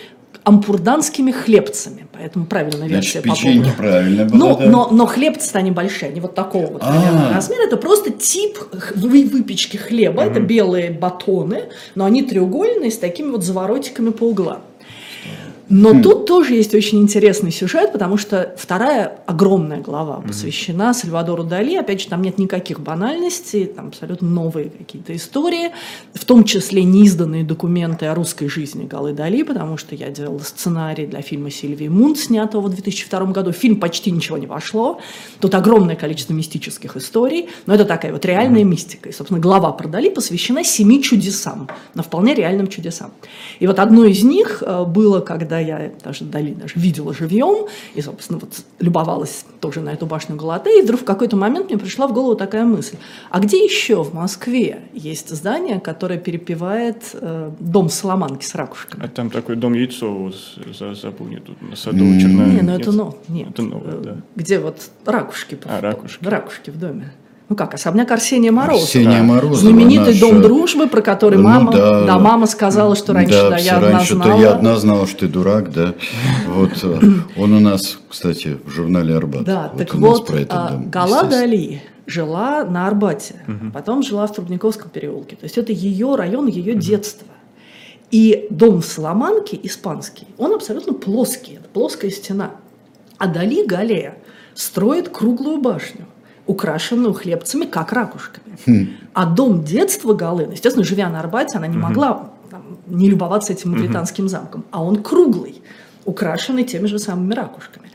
ампурданскими хлебцами. Поэтому правильная версия значит, печенье правильно было, Ну, да? но, но хлебцы они большие, они вот такого вот примерно А. размера. Это просто тип выпечки хлеба. Это белые батоны, но они треугольные с такими вот заворотиками по углам. Но тут тоже есть очень интересный сюжет, потому что вторая огромная глава посвящена Сальвадору Дали. Опять же, там нет никаких банальностей, там абсолютно новые какие-то истории, в том числе неизданные документы о русской жизни Галы Дали, потому что я делала сценарий для фильма Сильвии Мунт, снятого в 2002 году. В фильм почти ничего не вошло. Тут огромное количество мистических историй, но это такая вот реальная мистика. И, собственно, глава про Дали посвящена семи чудесам, но вполне реальным чудесам. И вот одно из них э, было, когда я даже Дали даже видела живьем, и, собственно, вот любовалась тоже на эту башню Галатеи, и вдруг в какой-то момент мне пришла в голову такая мысль, а где еще в Москве есть здание, которое перепевает э, дом Соломанки с ракушками? А там такой дом яйцо вот, за, запомни тут на саду Черная. Не, ну это но, нет. Это новое, да. Где вот ракушки? А, ракушки. Ракушки в доме. Ну как, особняк Арсения Морозова. Арсения Морозова, Знаменитый наша- дом дружбы, про который Ну мама, да. да, мама сказала, что раньше да, да, все я одна раньше знала. я одна знала, что ты дурак, да. Вот э, он у нас, кстати, в журнале Арбат. Да, вот так вот, про этот а, дом, Гала естественно. Дали жила на Арбате, потом жила в Трубниковском переулке. То есть это ее район, ее детство. И дом в Соломанке, испанский, он абсолютно плоский, это плоская стена. А Дали Галея строит круглую башню, украшенную хлебцами, как ракушками. А дом детства Галы, ну, естественно, живя на Арбате, она не могла там, не любоваться этим британским замком, а он круглый, украшенный теми же самыми ракушками.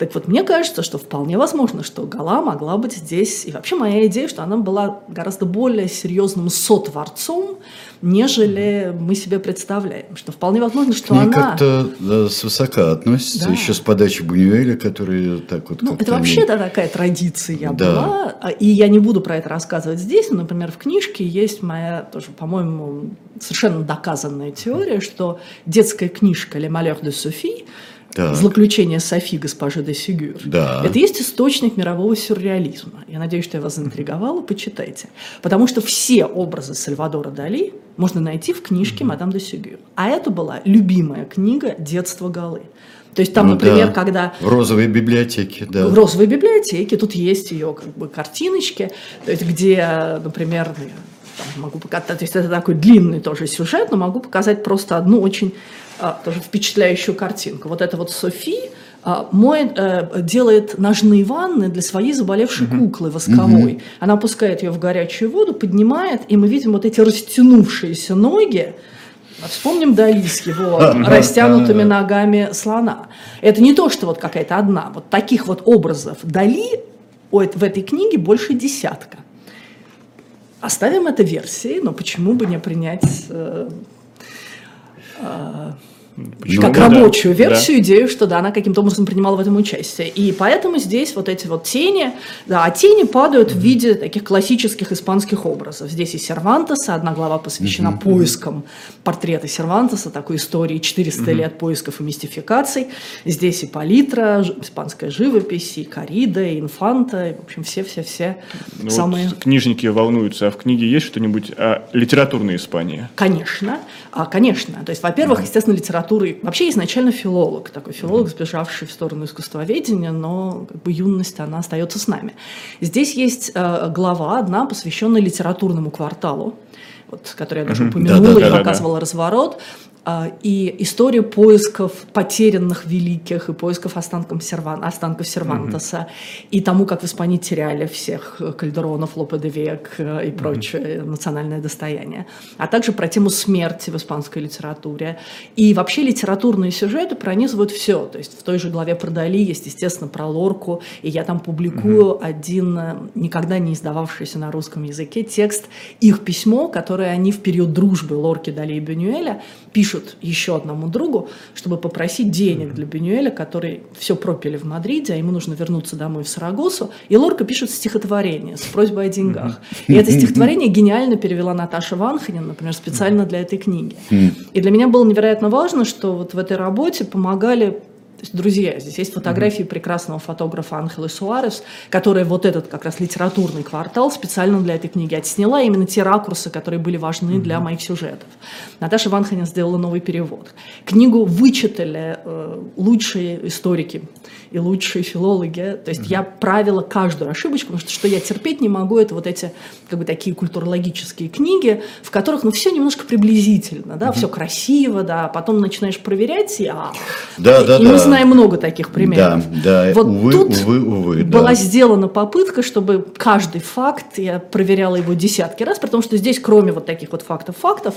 Так вот, мне кажется, что вполне возможно, что Гала могла быть здесь. И вообще моя идея, что она была гораздо более серьезным сотворцом, нежели мы себе представляем. Что вполне возможно, что Мне она... как-то да, свысока относится, Да. еще с подачи Бунюэля, который так вот Ну, это вообще да, такая традиция Да. была, а, и я не буду про это рассказывать здесь, но, например, в книжке есть моя тоже, по-моему, совершенно доказанная теория, что детская книжка «Le Malheur de Sophie» Так. «Злоключение Софи госпожи де Сигюр». Да. Это есть источник мирового сюрреализма. Я надеюсь, что я вас заинтриговала, почитайте. Потому что все образы Сальвадора Дали можно найти в книжке «Мадам де Сигюр». А это была любимая книга детства Галы. То есть там, Ну например, да. когда В розовой библиотеке, да. в розовой библиотеке. Тут есть ее как бы картиночки, то есть где, например, там могу показать, то есть это такой длинный тоже сюжет, но могу показать просто одну очень а, тоже впечатляющую картинку. Вот это вот Софи а, моет, э, делает ножные ванны для своей заболевшей куклы восковой. Она опускает ее в горячую воду, поднимает, и мы видим вот эти растянувшиеся ноги, Вспомним Дали с его растянутыми ногами слона. Это не то, что вот какая-то одна. Вот таких вот образов Дали в этой книге больше десятка. Оставим это версией, но почему бы не принять э, э, Почему как да. рабочую Да. версию идею, что да, она каким-то образом принимала в этом участие. И поэтому здесь вот эти вот тени, да, а тени падают в виде таких классических испанских образов. Здесь и Сервантеса, одна глава посвящена поискам портрета Сервантеса, такой истории 400 лет поисков и мистификаций. Здесь и палитра, испанская живопись, и корида, и инфанта, и, в общем, все-все-все Ну, вот самые... книжники волнуются, а в книге есть что-нибудь о литературной Испании? Конечно, а, конечно. То есть, во-первых, естественно, литературы... Вообще, изначально филолог, такой филолог, сбежавший в сторону искусствоведения, но как бы юность, она остается с нами. Здесь есть э, глава одна, посвященная литературному кварталу, вот, который я даже упомянула и Да-да-да-да-да. показывала разворот. А, И история поисков потерянных великих и поисков останков, Серван, останков Сервантеса и тому, как в Испании теряли всех э, Кальдеронов, Лопе де Век э, и прочее национальное достояние. А также про тему смерти в испанской литературе. И вообще литературные сюжеты пронизывают все. То есть в той же главе про Дали есть, естественно, про Лорку. И я там публикую один э, никогда не издававшийся на русском языке текст, их письмо, которое они в период дружбы Лорки, Дали и Бенюэля пишут еще одному другу, чтобы попросить денег для Бенюэля, который все пропили в Мадриде, а ему нужно вернуться домой в Сарагосу. И Лорка пишет стихотворение с просьбой о деньгах. И это стихотворение гениально перевела Наташа Ванханин, например, специально для этой книги. И для меня было невероятно важно, что вот в этой работе помогали То есть, друзья, здесь есть фотографии прекрасного фотографа Анхелы Суарес, которая вот этот как раз литературный квартал специально для этой книги отсняла именно те ракурсы, которые были важны для моих сюжетов. Наташа Ванханин сделала новый перевод. Книгу вычитали э, лучшие историки и лучшие филологи. То есть я правила каждую ошибочку, потому что что я терпеть не могу, это вот эти как бы такие культурологические книги, в которых ну все немножко приблизительно, да, все красиво, да, потом начинаешь проверять и а, Да, да, и да. мы знаем много таких примеров. Да, да, Вот увы, тут увы, увы, да. была сделана попытка, чтобы каждый факт, я проверяла его десятки раз, потому что здесь, кроме вот таких вот фактов-фактов,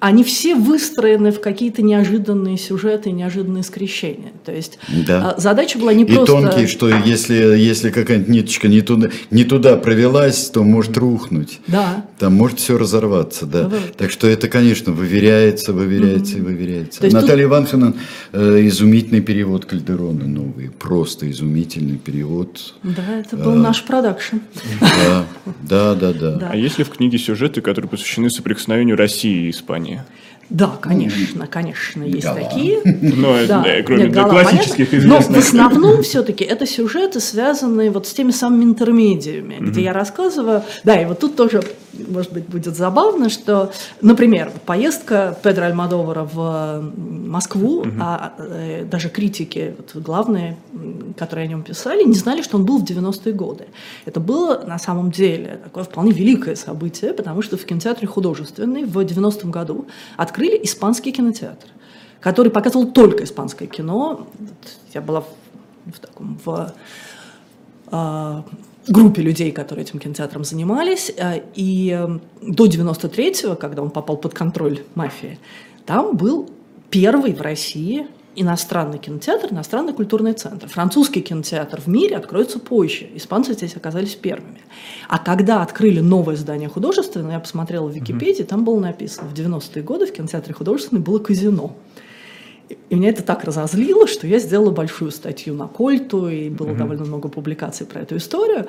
они все выстроены в какие-то неожиданные сюжеты, неожиданные скрещения. То есть Да. а, задача была не И просто... тонкий, что если, если какая-нибудь ниточка не туда, не туда провелась, то может рухнуть. Да. Там может все разорваться, да. Вот. Так что это, конечно, выверяется, выверяется и выверяется. То есть Наталья Ивановна э, изумительный перевод Кальдерона новый, просто изумительный перевод. Да, это был наш продакшн. Да, да, да, да. Да. А есть ли в книге сюжеты, которые посвящены соприкосновению России и Испании? Да, конечно, конечно, есть Гала. такие. Ну, это, Да, да, кроме нет, Гала, классических понятно. Но в известных. основном все-таки это сюжеты, связанные вот с теми самыми интермедиями, где я рассказываю. Да, и вот тут тоже, может быть, будет забавно, что, например, поездка Педро Альмадовара в Москву, а э, даже критики, вот, главные, которые о нем писали, не знали, что он был в 90-е годы. Это было на самом деле такое вполне великое событие, потому что в кинотеатре художественный в 90-м году открыли испанский кинотеатр который показывал только испанское кино. Я была в, в таком в а, группе людей, которые этим кинотеатром занимались, а, и э, до 93-го, когда он попал под контроль мафии, там был первый в России иностранный кинотеатр, иностранный культурный центр. Французский кинотеатр в мире откроется позже. Испанцы здесь оказались первыми. А когда открыли новое здание художественное, я посмотрела в Википедии, там было написано, в 90-е годы в кинотеатре художественный было казино. И меня это так разозлило, что я сделала большую статью на Кольту, и было довольно много публикаций про эту историю.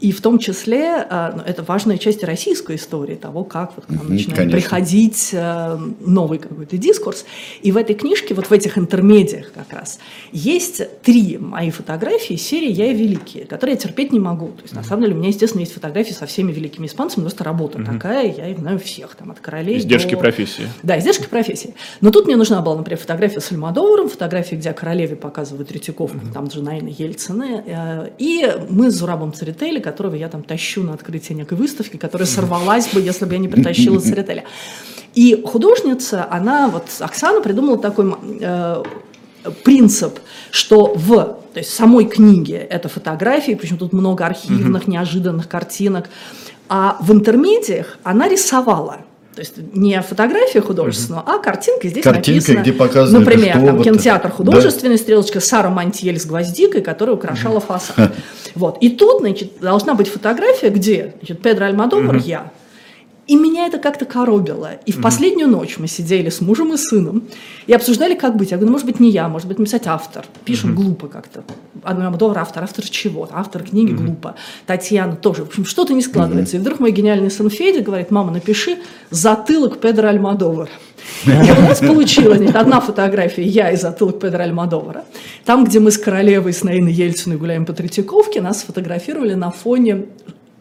И в том числе а, ну, это важная часть российской истории, того, как вот к нам начинает конечно. приходить э, новый какой-то дискурс. И в этой книжке, вот в этих интермедиях как раз, есть три мои фотографии из серии «Я и великие», которые я терпеть не могу. То есть, на самом деле, у меня, естественно, есть фотографии со всеми великими испанцами, просто работа такая, я их знаю всех, там, от королей Издержки до- профессии. да, издержки профессии. Но тут мне нужна была, например, фотография с Альмадором, фотография, где королеве показывают Третьяковку, там же Наина Ельцина. э, И мы с Зурабом Церетели, которого я там тащу на открытие некой выставки, которая сорвалась бы, если бы я не притащила Церетеля. И художница, она, вот Оксана придумала такой э, принцип, что в то есть, самой книге это фотографии, причем тут много архивных, неожиданных картинок, а в интермедиях она рисовала. То есть не фотография художественная, а картинка здесь Картинка, написано. где показано, Например, что там кинотеатр да. художественный, стрелочка Сара Мантьель с гвоздикой, которая украшала фасад. Вот. И тут, значит, должна быть фотография, где значит, Педро Альмадовар, я. И меня это как-то коробило. И в последнюю ночь мы сидели с мужем и сыном и обсуждали, как быть. Я говорю, ну, может быть, не я, может быть, написать автор. Пишем глупо как-то. Альмадовар автор. Автор чего? Автор книги глупо. Татьяна тоже. В общем, что-то не складывается. И вдруг мой гениальный сын Федя говорит, мама, напиши затылок Педро Альмадовара. И у нас получилось значит, одна фотография, я и затылок Педро Альмадовара. Там, где мы с королевой, с Наиной Ельциной гуляем по Третьяковке, нас сфотографировали на фоне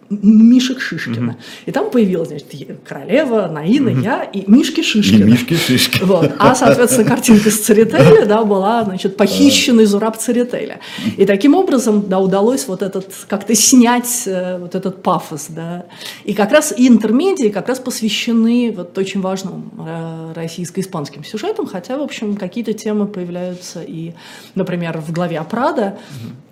Мишек Шишкина. И там появилась, значит, королева, Наина, я и Мишки И Шишкина. мишки шишки. Вот. А, соответственно, картинка с Церетели, да, была, значит, похищенный Зураб Церетеля. И таким образом, да, удалось вот этот, как-то снять э, вот этот пафос, да. И как раз и интермедии как раз посвящены вот очень важным э, российско-испанским сюжетам, хотя, в общем, какие-то темы появляются и, например, в главе о Прада, э,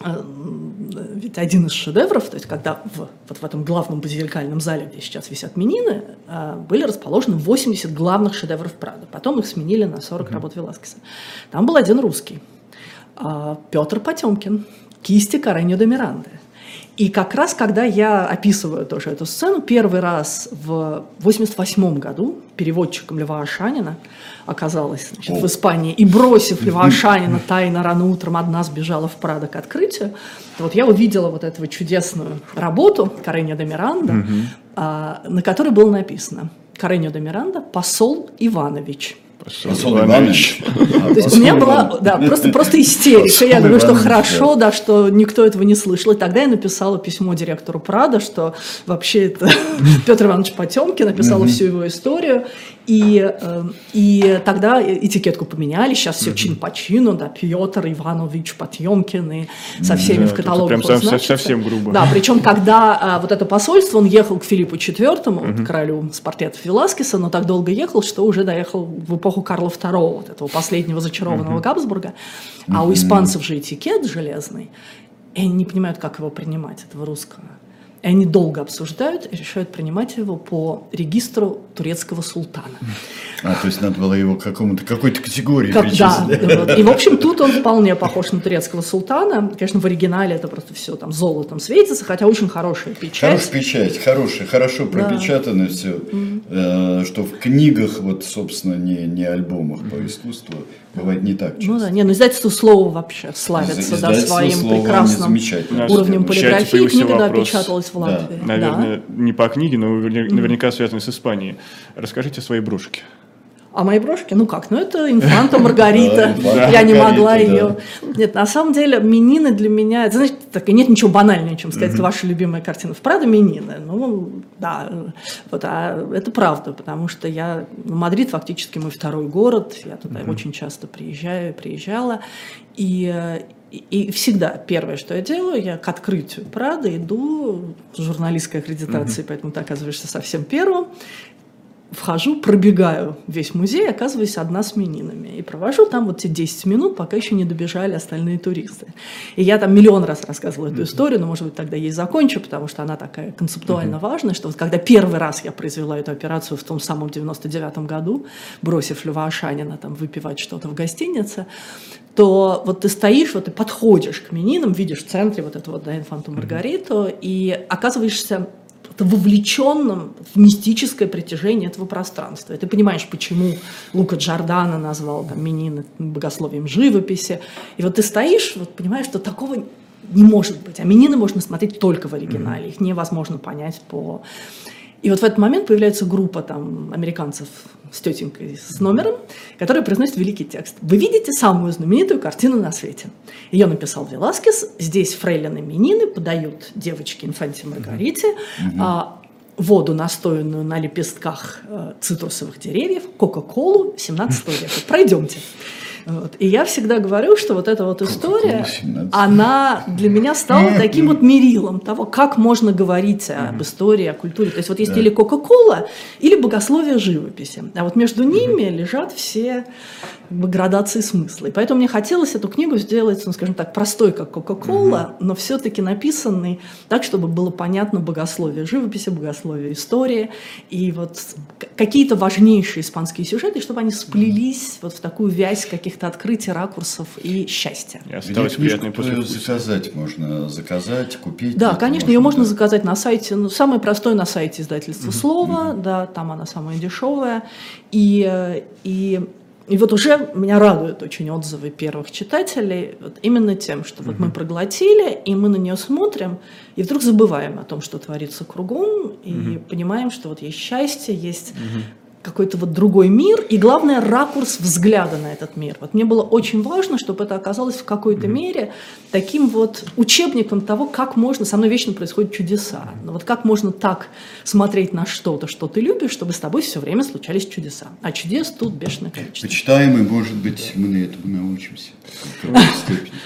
ведь один из шедевров, то есть когда в, вот в этом главном базиликальном зале, где сейчас висят минины, э, были расположены 80 главных шедевров Прада. Потом их сменили на 40 работ Веласкеса. Там был один русский, а, Петр Потемкин, кисти Кареньо де Миранды. И как раз, когда я описываю тоже эту сцену, первый раз в 88 году переводчиком Льва Ашанина оказалась значит, в Испании, и бросив Льва Ашанина тайно рано утром одна сбежала в Прадо к открытию, то вот я увидела вот эту чудесную работу Кареньо де Миранда, а, на которой было написано «Кареньо де Миранда, посол Иванович». Посол Иванович. То есть у меня была, да, просто, просто истерика. Я говорю, что хорошо, да, что никто этого не слышал. И тогда я написала письмо директору Прада, что вообще это Петр Иванович Потемкин написал всю его историю. И, э, и тогда этикетку поменяли, сейчас все чин по чину, да, Петр Иванович Потемкин и со всеми Да, в каталоге. прям сов- совсем грубо. Да, причем когда а, вот это посольство, он ехал к Филиппу IV, королю с портретов Веласкеса, но так долго ехал, что уже доехал в эпоху Карла II, вот этого последнего зачарованного Габсбурга. А у испанцев же этикет железный, и они не понимают, как его принимать, этого русского. И они долго обсуждают и решают принимать его по регистру турецкого султана. А, то есть надо было его к какому-то, какой-то категории Как- да, причислить. вот. И, в общем, тут он вполне похож на турецкого султана. Конечно, в оригинале это просто все там золотом светится, хотя очень хорошая печать. Хорошая печать, хорошая, хорошо пропечатано все, что в книгах, вот, собственно, не, не альбомах по искусству, бывает не так часто. Ну да, не, ну издательство слова вообще славится да, своим прекрасным уровнем полиграфии. Книга да, печаталась в Да. Латвии. Наверное, не по книге, но наверня- наверняка связанный с Испанией. Расскажите о своей брошке. А мои брошки, ну как, ну это инфанта Маргарита. Я не могла ее. Нет, на самом деле, минины для меня, это, так, нет ничего банальнее, чем сказать, ваша любимая картина в Прадо минины. Ну, да, вот, а это правда, потому что я, ну, Мадрид фактически мой второй город, я туда очень часто приезжаю, приезжала, и и и всегда первое, что я делаю, я к открытию Прада иду с журналистской аккредитацией, поэтому ты оказываешься совсем первым, вхожу, пробегаю весь музей, оказываюсь одна с мининами. И провожу там вот те 10 минут, пока еще не добежали остальные туристы. И я там миллион раз рассказывала эту историю, но, может быть, тогда ей закончу, потому что она такая концептуально важная, что вот когда первый раз я произвела эту операцию в том самом 99-м году, бросив Льва Ашанина там выпивать что-то в гостинице, то вот ты стоишь, вот ты подходишь к мининам, видишь в центре вот эту вот да, инфанту Маргариту, и оказываешься вовлеченным в мистическое притяжение этого пространства. И ты понимаешь, почему Лука Джордана назвал там, Минины богословием живописи. И вот ты стоишь, вот понимаешь, что такого не может быть. А Минины можно смотреть только в оригинале. Их невозможно понять по... И вот в этот момент появляется группа там американцев с тетенькой с номером, которая произносит великий текст. Вы видите самую знаменитую картину на свете. Ее написал Веласкес. Здесь фрейлины Минины подают девочке инфанте Маргарите а, воду, настоянную на лепестках э, цитрусовых деревьев, Кока-Колу 17 века. Пройдемте. Вот. И я всегда говорю, что вот эта вот история, 17. она для меня стала таким вот мерилом того, как можно говорить об истории, о культуре. То есть вот есть или Кока-Кола, или богословие живописи. А вот между ними лежат все как бы, градации смысла. И поэтому мне хотелось эту книгу сделать, ну, скажем так, простой, как Кока-Кола, но все-таки написанный так, чтобы было понятно богословие живописи, богословие истории. И вот какие-то важнейшие испанские сюжеты, чтобы они сплелись вот в такую вязь каких-то открытий, ракурсов и счастья. И осталось приятное послевкусие. заказать можно, заказать, купить. Да, конечно, ее можно да. заказать на сайте, ну, самое простое на сайте издательства «Слово», да, там она самая дешевая, и, э, и, и вот уже меня радуют очень отзывы первых читателей вот именно тем, что вот мы проглотили, и мы на нее смотрим, и вдруг забываем о том, что творится кругом, и понимаем, что вот есть счастье, есть какой-то вот другой мир, и главное, ракурс взгляда на этот мир. Вот мне было очень важно, чтобы это оказалось в какой-то мере таким вот учебником того, как можно, со мной вечно происходят чудеса, но вот как можно так смотреть на что-то, что ты любишь, чтобы с тобой все время случались чудеса. А чудес тут бешеное количество. Почитаем, и, может быть, мы на этому научимся.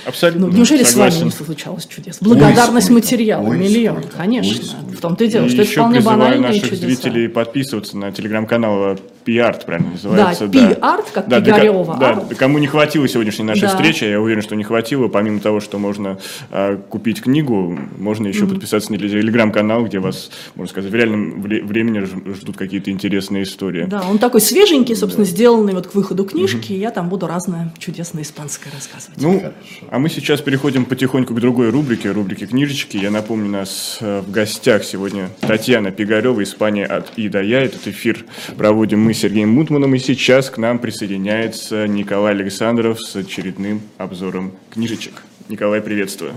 Абсолютно. Ну, неужели с вами не случалось чудес? Благодарность материала, миллион, конечно. В том-то и дело, что это еще вполне призываю банальные наших чудеса. зрителей подписываться на телеграм-канал our Пиарт, правильно называется. Пи-арт, как ко- Пигарева, Да, арт. кому не хватило сегодняшней нашей Да. встречи, я уверен, что не хватило, помимо того, что можно а, купить книгу, можно еще подписаться на телеграм-канал, где вас, можно сказать, в реальном времени ждут какие-то интересные истории. Да, он такой свеженький, собственно, сделанный вот к выходу книжки, и я там буду разное чудесное испанское рассказывать. Ну, Хорошо. а мы сейчас переходим потихоньку к другой рубрике, рубрике «Книжечки». Я напомню, у нас э, в гостях сегодня Татьяна Пигарева, Испания от И до Я. Этот эфир проводим мы с Сергеем Мутманом, и сейчас к нам присоединяется Николай Александров с очередным обзором книжечек. Николай, приветствую.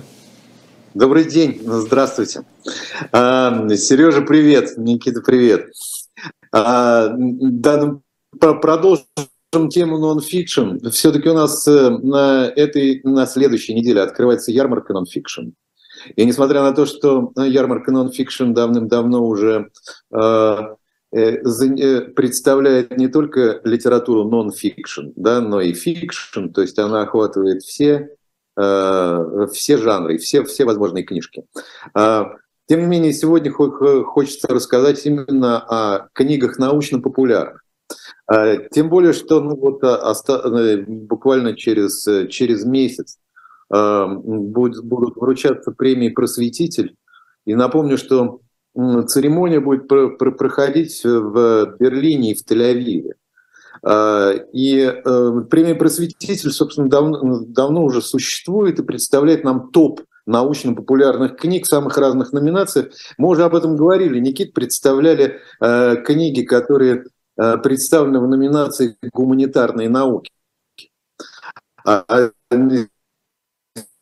Добрый день, здравствуйте. А, Сережа, привет. Никита, привет. А, Да, ну, про- продолжу тему нон-фикшн. Все-таки у нас э, на этой, на следующей неделе открывается ярмарка нон-фикшн. И несмотря на то, что ярмарка нон-фикшн давным-давно уже э, представляет не только литературу нон-фикшн, да, но и фикшн, то есть она охватывает все, все жанры, все, все возможные книжки. А, тем не менее, сегодня хочется рассказать именно о книгах научно-популярных. А, тем более, что ну, вот, а, э, буквально через, э, через месяц будут вручаться премии «Просветитель». И напомню, что церемония будет проходить в Берлине и в Тель-Авиве. И э, премия «Просветитель», собственно, давно, давно уже существует и представляет нам топ научно-популярных книг самых разных номинациях. Мы уже об этом говорили. Никит представляли книги, которые Э, представлены в номинации «Гуманитарные науки».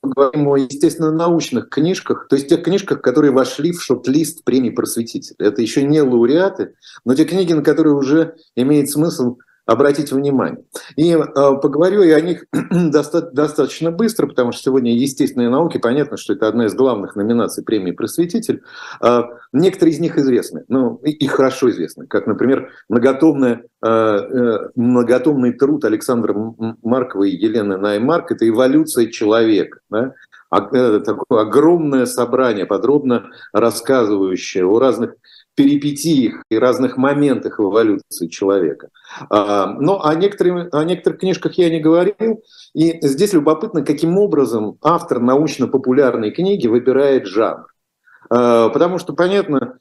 Говорим о, естественно, научных книжках, то есть тех книжках, которые вошли в шорт-лист премии «Просветитель». Это еще не лауреаты, но те книги, на которые уже имеет смысл обратить внимание. И э, поговорю я о них доста- достаточно быстро, потому что сегодня естественные науки, понятно, что это одна из главных номинаций премии «Просветитель». Э, некоторые из них известны, ну, и, хорошо известны, как, например, многотомная, э, э, многотомный труд Александра Маркова и Елены Наймарк «Это эволюция человека». Да? Такое огромное собрание, подробно рассказывающее о разных перипетиях и разных моментах эволюции человека. А, но о, некоторых, о некоторых книжках я не говорил, и здесь любопытно, каким образом автор научно-популярной книги выбирает жанр. А, потому что понятно,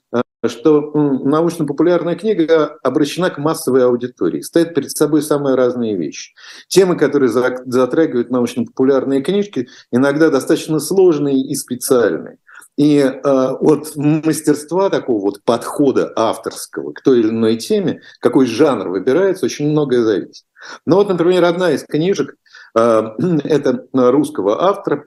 что научно-популярная книга обращена к массовой аудитории, ставит перед собой самые разные вещи. Темы, которые затрагивают научно-популярные книжки, иногда достаточно сложные и специальные. И э, от мастерства такого вот подхода авторского к той или иной теме, какой жанр выбирается, очень многое зависит. Но вот, например, одна из книжек э, это русского автора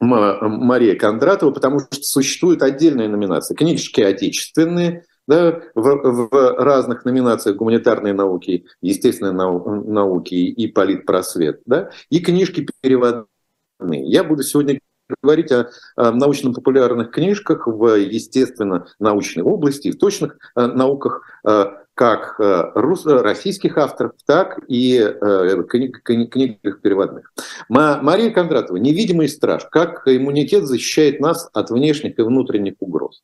Мария Кондратова, потому что существует отдельная номинация. Книжки отечественные, да, в, в разных номинациях гуманитарные науки, естественные нау, науки и политпросвет, да, и книжки переводные. Я буду сегодня говорить о, о научно-популярных книжках в естественно-научной области, в точных э, науках, э, как э, рус, российских авторов, так и э, книг, книгах переводных. Мария Кондратова «Невидимый страж. Как иммунитет защищает нас от внешних и внутренних угроз».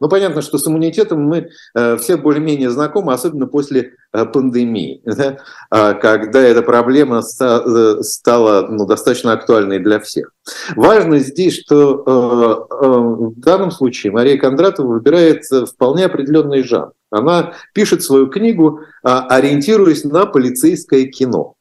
Ну, понятно, что с иммунитетом мы э, все более-менее знакомы, особенно после э, пандемии, да, э, когда эта проблема э, стала ну, достаточно актуальной для всех. Важно здесь, что в данном случае Мария Кондратова выбирает вполне определенный жанр. Она пишет свою книгу, э, ориентируясь на полицейское кино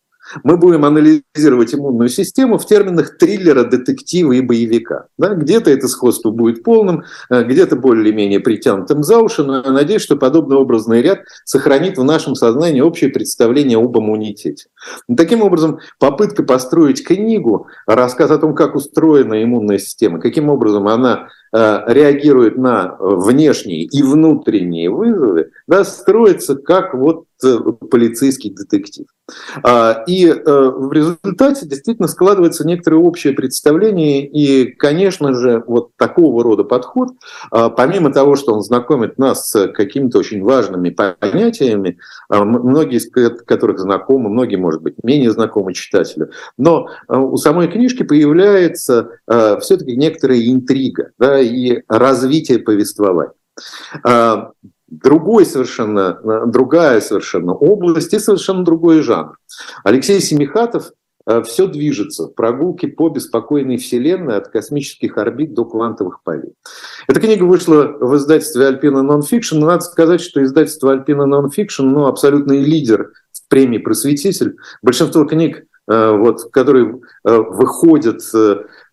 мы будем анализировать иммунную систему в терминах триллера, детектива и боевика. Да? Где-то это сходство будет полным, э, где-то более-менее притянутым за уши, но я надеюсь, что подобный образный ряд сохранит в нашем сознании общее представление об иммунитете. Таким образом, попытка построить книгу, рассказ о том, как устроена иммунная система, каким образом она реагирует на внешние и внутренние вызовы, да, строится как вот э, полицейский детектив. А, и э, в результате действительно складывается некоторое общее представление, и, конечно же, вот такого рода подход, а, помимо того, что он знакомит нас с какими-то очень важными понятиями, а, многие из которых знакомы, многие, может быть, менее знакомы читателю, но у самой книжки появляется все-таки некоторая интрига, да, и развитие повествования. А, другой совершенно, другая совершенно область и совершенно другой жанр. Алексей Семихатов а, все движется. Прогулки по беспокойной вселенной от космических орбит до квантовых полей. Эта книга вышла в издательстве Альпина Нонфикшн. Надо сказать, что издательство Альпина Нонфикшн ну, абсолютный лидер в премии «Просветитель». Большинство книг, а, вот, которые выходят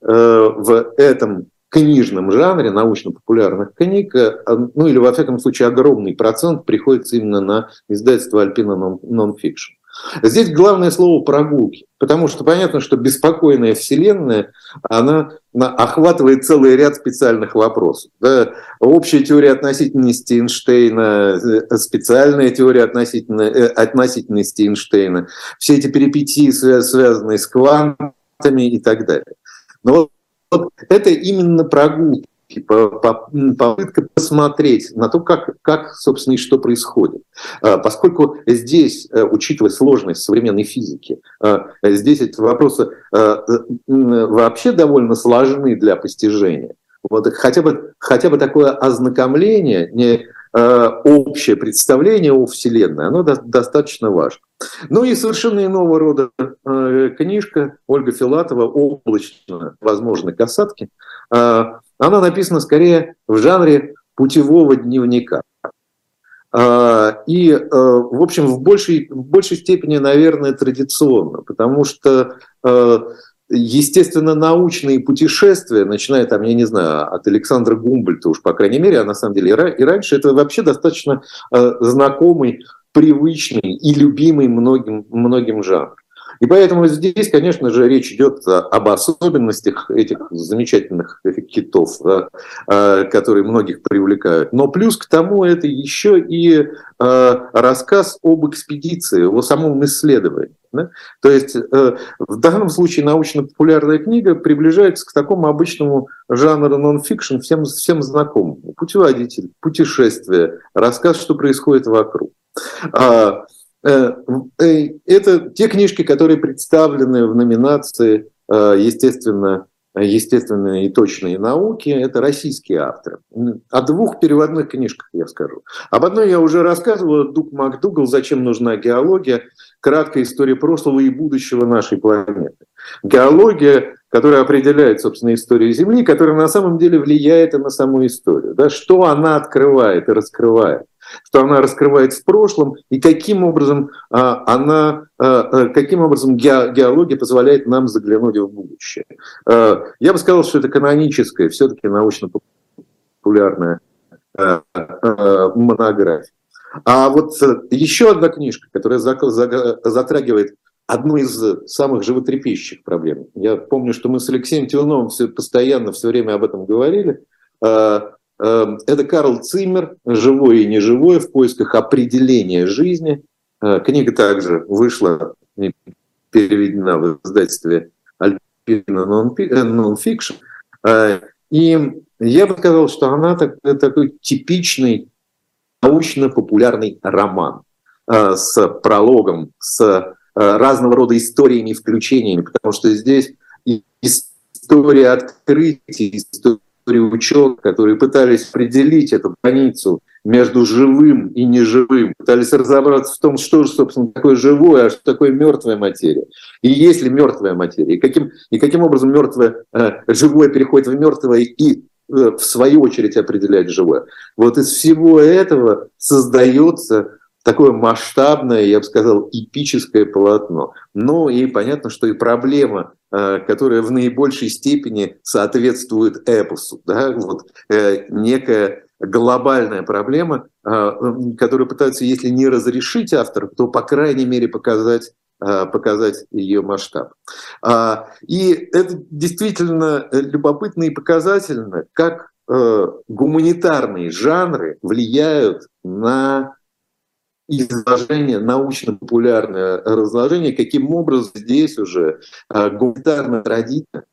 в этом книжном жанре, научно-популярных книг, э, ну или во всяком случае огромный процент приходится именно на издательство Альпина Нонфикшн. Здесь главное слово «прогулки», потому что понятно, что беспокойная Вселенная, она, охватывает целый ряд специальных вопросов. Да? Общая теория относительности Эйнштейна, э, специальная теория э, относительности Эйнштейна, все эти перипетии, связанные с квантами и так далее. Но вот это именно прогулки попытка посмотреть на то, как, как, собственно, и что происходит. А, поскольку здесь, э, учитывая сложность современной физики, а, здесь эти вопросы а, вообще довольно сложны для постижения. Вот хотя бы, хотя бы такое ознакомление, не общее представление о Вселенной, оно достаточно важно. Ну и совершенно иного рода книжка Ольга Филатова «Облачно возможны касатки», она написана скорее в жанре путевого дневника. А, и, э, в общем, в большей, в большей степени, наверное, традиционно, потому что, э, естественно, научные путешествия, начиная там, я не знаю, от Александра Гумбольта уж, по крайней мере, а на самом деле и раньше, это вообще достаточно э, знакомый, привычный и любимый многим, многим жанр. И поэтому здесь, конечно же, речь идет об особенностях этих замечательных китов, которые многих привлекают. Но плюс к тому это еще и а, рассказ об экспедиции, о самом исследовании. Да? То есть э, в данном случае научно-популярная книга приближается к такому обычному жанру нон-фикшн, всем, всем знакомому. Путеводитель, путешествие, рассказ, что происходит вокруг. А, Э, э, это те книжки, которые представлены в номинации, э, естественно, естественные и точные науки, это российские авторы. О двух переводных книжках я скажу. Об одной я уже рассказывал, Дуг МакДугал «Зачем нужна геология?» Краткая история прошлого и будущего нашей планеты. Геология, которая определяет, собственно, историю Земли, которая на самом деле влияет и на саму историю. Да? Что она открывает и раскрывает что она раскрывает в прошлом и каким образом а, она, а, а, каким образом геология позволяет нам заглянуть в будущее. Я бы сказал, что это каноническая, все-таки научно-популярная монография. А вот еще одна книжка, которая затрагивает одну из самых животрепещущих проблем. Я помню, что мы с Алексеем Тилновым все, постоянно все время об этом говорили. Это Карл Циммер «Живое и неживое в поисках определения жизни». Э, книга также вышла и переведена в издательстве Альпина Нонфикшн. Э, и я бы сказал, что она такой типичный научно-популярный роман э, с прологом, с разного рода историями и включениями, потому что здесь история открытий, история ученых, которые пытались определить эту границу между живым и неживым, пытались разобраться в том, что же, собственно, такое живое, а что такое мертвая материя. И есть ли мертвая материя, и каким, и каким образом мертвое, э, живое переходит в мертвое и э, в свою очередь определять живое. Вот из всего этого создается такое масштабное, я бы сказал, эпическое полотно. Ну и понятно, что и проблема, э, которая в наибольшей степени соответствует эпосу, да, вот э, некая глобальная проблема, э, которую пытаются, если не разрешить автор, то, по крайней мере, показать показать ее масштаб. А, и это действительно любопытно и показательно, как гуманитарные жанры влияют на изложение, научно-популярное разложение, каким образом здесь уже а, гуманитарная традиция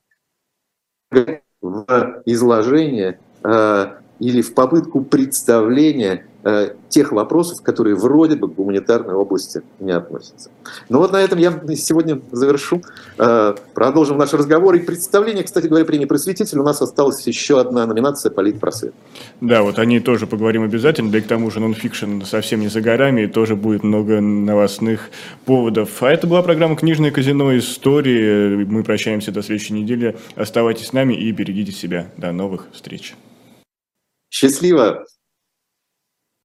в изложение а, или в попытку представления Э, тех вопросов, которые вроде бы к гуманитарной области не относятся. Ну вот на этом я сегодня завершу. Э, продолжим наш разговор. И представление, кстати говоря, премии «Просветитель» у нас осталась еще одна номинация «Политпросвет». Да, вот о ней тоже поговорим обязательно, да и к тому же нонфикшн совсем не за горами, и тоже будет много новостных поводов. А это была программа «Книжное казино. Истории». Мы прощаемся до следующей недели. Оставайтесь с нами и берегите себя. До новых встреч. Счастливо!